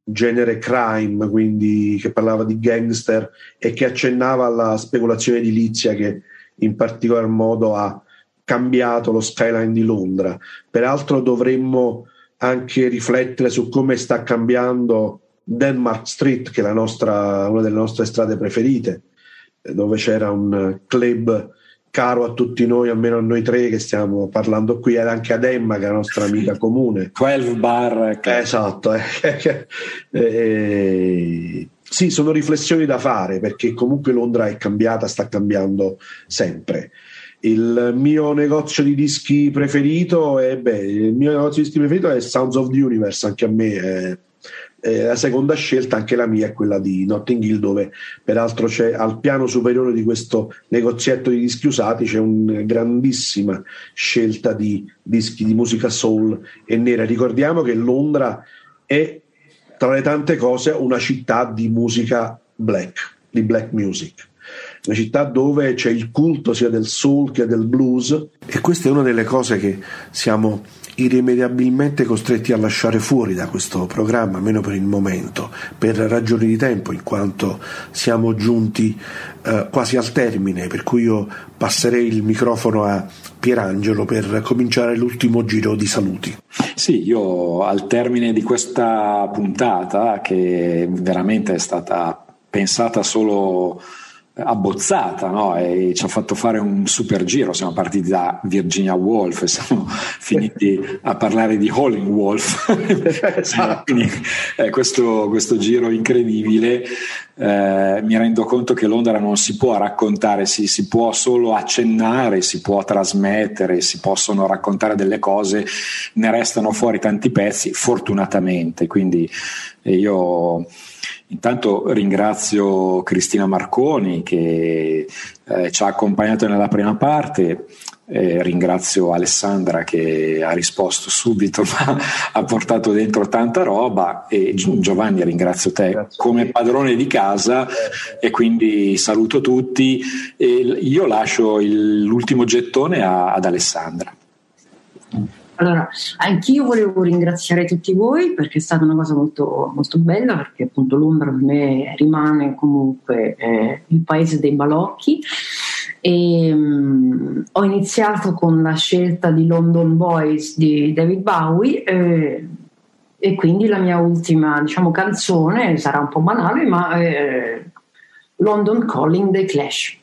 B: genere crime, quindi che parlava di gangster e che accennava alla speculazione edilizia che in particolar modo ha cambiato lo skyline di Londra. Peraltro dovremmo anche riflettere su come sta cambiando Denmark Street, che è la nostra, una delle nostre strade preferite, dove c'era un club caro a tutti noi, almeno a noi tre che stiamo parlando qui, ed anche ad Emma, che è la nostra amica comune.
C: 12 bar.
B: Eh, Esatto, eh. (laughs) Eh, sì, sono riflessioni da fare perché comunque Londra è cambiata, sta cambiando sempre. Il mio negozio di dischi preferito è, beh, il mio negozio di dischi preferito è Sounds of the Universe, anche a me è, è la seconda scelta, anche la mia è quella di Notting Hill, dove peraltro c'è al piano superiore di questo negozietto di dischi usati c'è una grandissima scelta di dischi di musica soul e nera. Ricordiamo che Londra è tra le tante cose una città di musica black, di black music. Una città dove c'è il culto sia del soul che del blues. E questa è una delle cose che siamo irrimediabilmente costretti a lasciare fuori da questo programma, almeno per il momento, per ragioni di tempo, in quanto siamo giunti eh, quasi al termine, per cui io passerei il microfono a Pierangelo per cominciare l'ultimo giro di saluti.
C: Sì, io al termine di questa puntata, che veramente è stata pensata solo abbozzata no? e ci ha fatto fare un super giro. Siamo partiti da Virginia Woolf e (laughs) siamo finiti a parlare di Holling Wolf. (laughs) Quindi, eh, questo, questo giro incredibile eh, mi rendo conto che Londra non si può raccontare, si, si, può solo accennare, si può trasmettere, si possono raccontare delle cose, ne restano fuori tanti pezzi, fortunatamente. Quindi eh, io intanto ringrazio Cristina Marconi che eh, ci ha accompagnato nella prima parte. Eh, ringrazio Alessandra che ha risposto subito, (laughs) ma ha portato dentro tanta roba. E Giovanni, ringrazio te Grazie. come padrone di casa e quindi saluto tutti. E io lascio il, l'ultimo gettone a, ad Alessandra.
D: Allora, anch'io volevo ringraziare tutti voi perché è stata una cosa molto, molto bella, perché appunto Londra per me rimane comunque eh, il paese dei balocchi. E, um, ho iniziato con la scelta di London Boys di David Bowie eh, e quindi la mia ultima diciamo, canzone sarà un po' banale, ma eh, London Calling The Clash.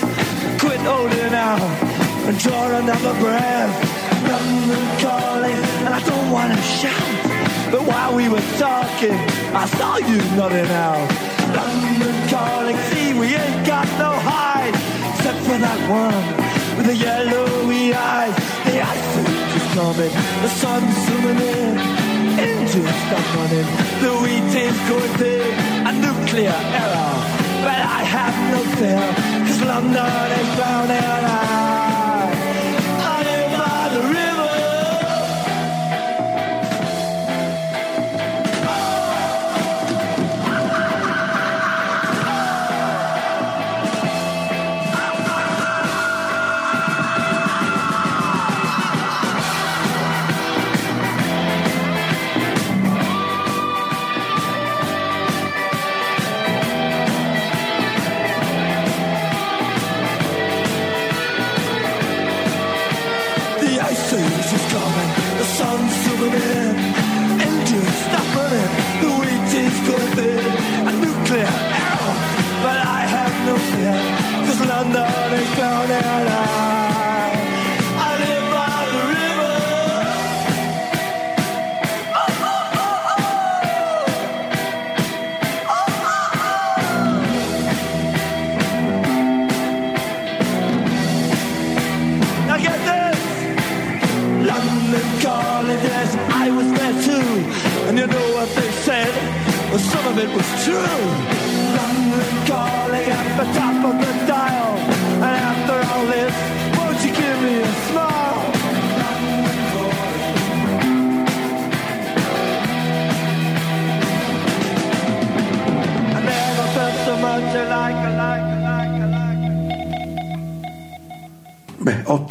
F: Quit holding out and draw another breath. London calling, and I don't want to shout. But while we were talking, I saw you nodding out. London calling, see, we ain't got no hide. Except for that one with the yellowy eyes. The ice is just coming, the sun's zooming in engines stop running. The wheat is going through a nuclear error. But I have no fear, cause London is drowning. I,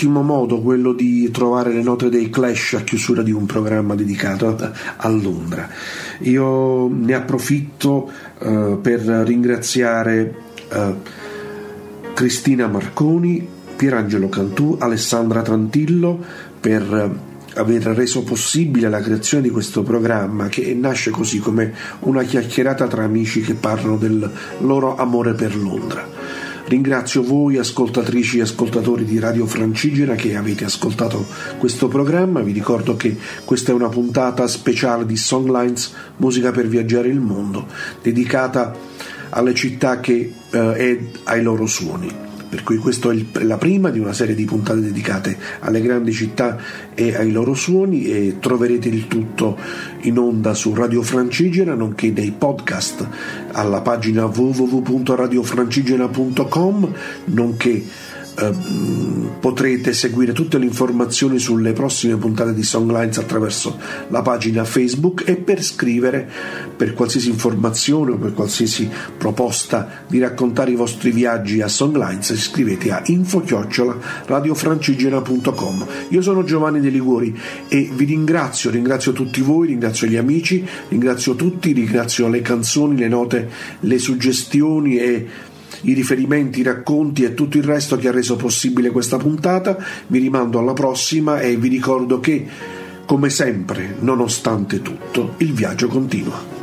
B: ottimo modo quello di trovare le note dei Clash a chiusura di un programma dedicato a, Londra. Io ne approfitto eh, per ringraziare eh, Cristina Marconi, Pierangelo Cantù, Alessandra Trantillo per aver reso possibile la creazione di questo programma che nasce così come una chiacchierata tra amici che parlano del loro amore per Londra. Ringrazio voi ascoltatrici e ascoltatori di Radio Francigena che avete ascoltato questo programma. Vi ricordo che questa è una puntata speciale di Songlines, musica per viaggiare il mondo, dedicata alle città che, eh, e ai loro suoni per cui questa è la prima di una serie di puntate dedicate alle grandi città e ai loro suoni e troverete il tutto in onda su Radio Francigena nonché nei podcast alla pagina www.radiofrancigena.com nonché eh, potrete seguire tutte le informazioni sulle prossime puntate di Songlines attraverso la pagina Facebook e per scrivere per qualsiasi informazione o per qualsiasi proposta di raccontare i vostri viaggi a Songlines scrivete a info-radiofrancigena.com Io sono Giovanni De Liguri e vi ringrazio, ringrazio tutti voi, ringrazio gli amici, ringrazio tutti, ringrazio le canzoni, le note, le suggestioni e i riferimenti, i racconti e tutto il resto che ha reso possibile questa puntata. Vi rimando alla prossima e vi ricordo che, come sempre, nonostante tutto, il viaggio continua.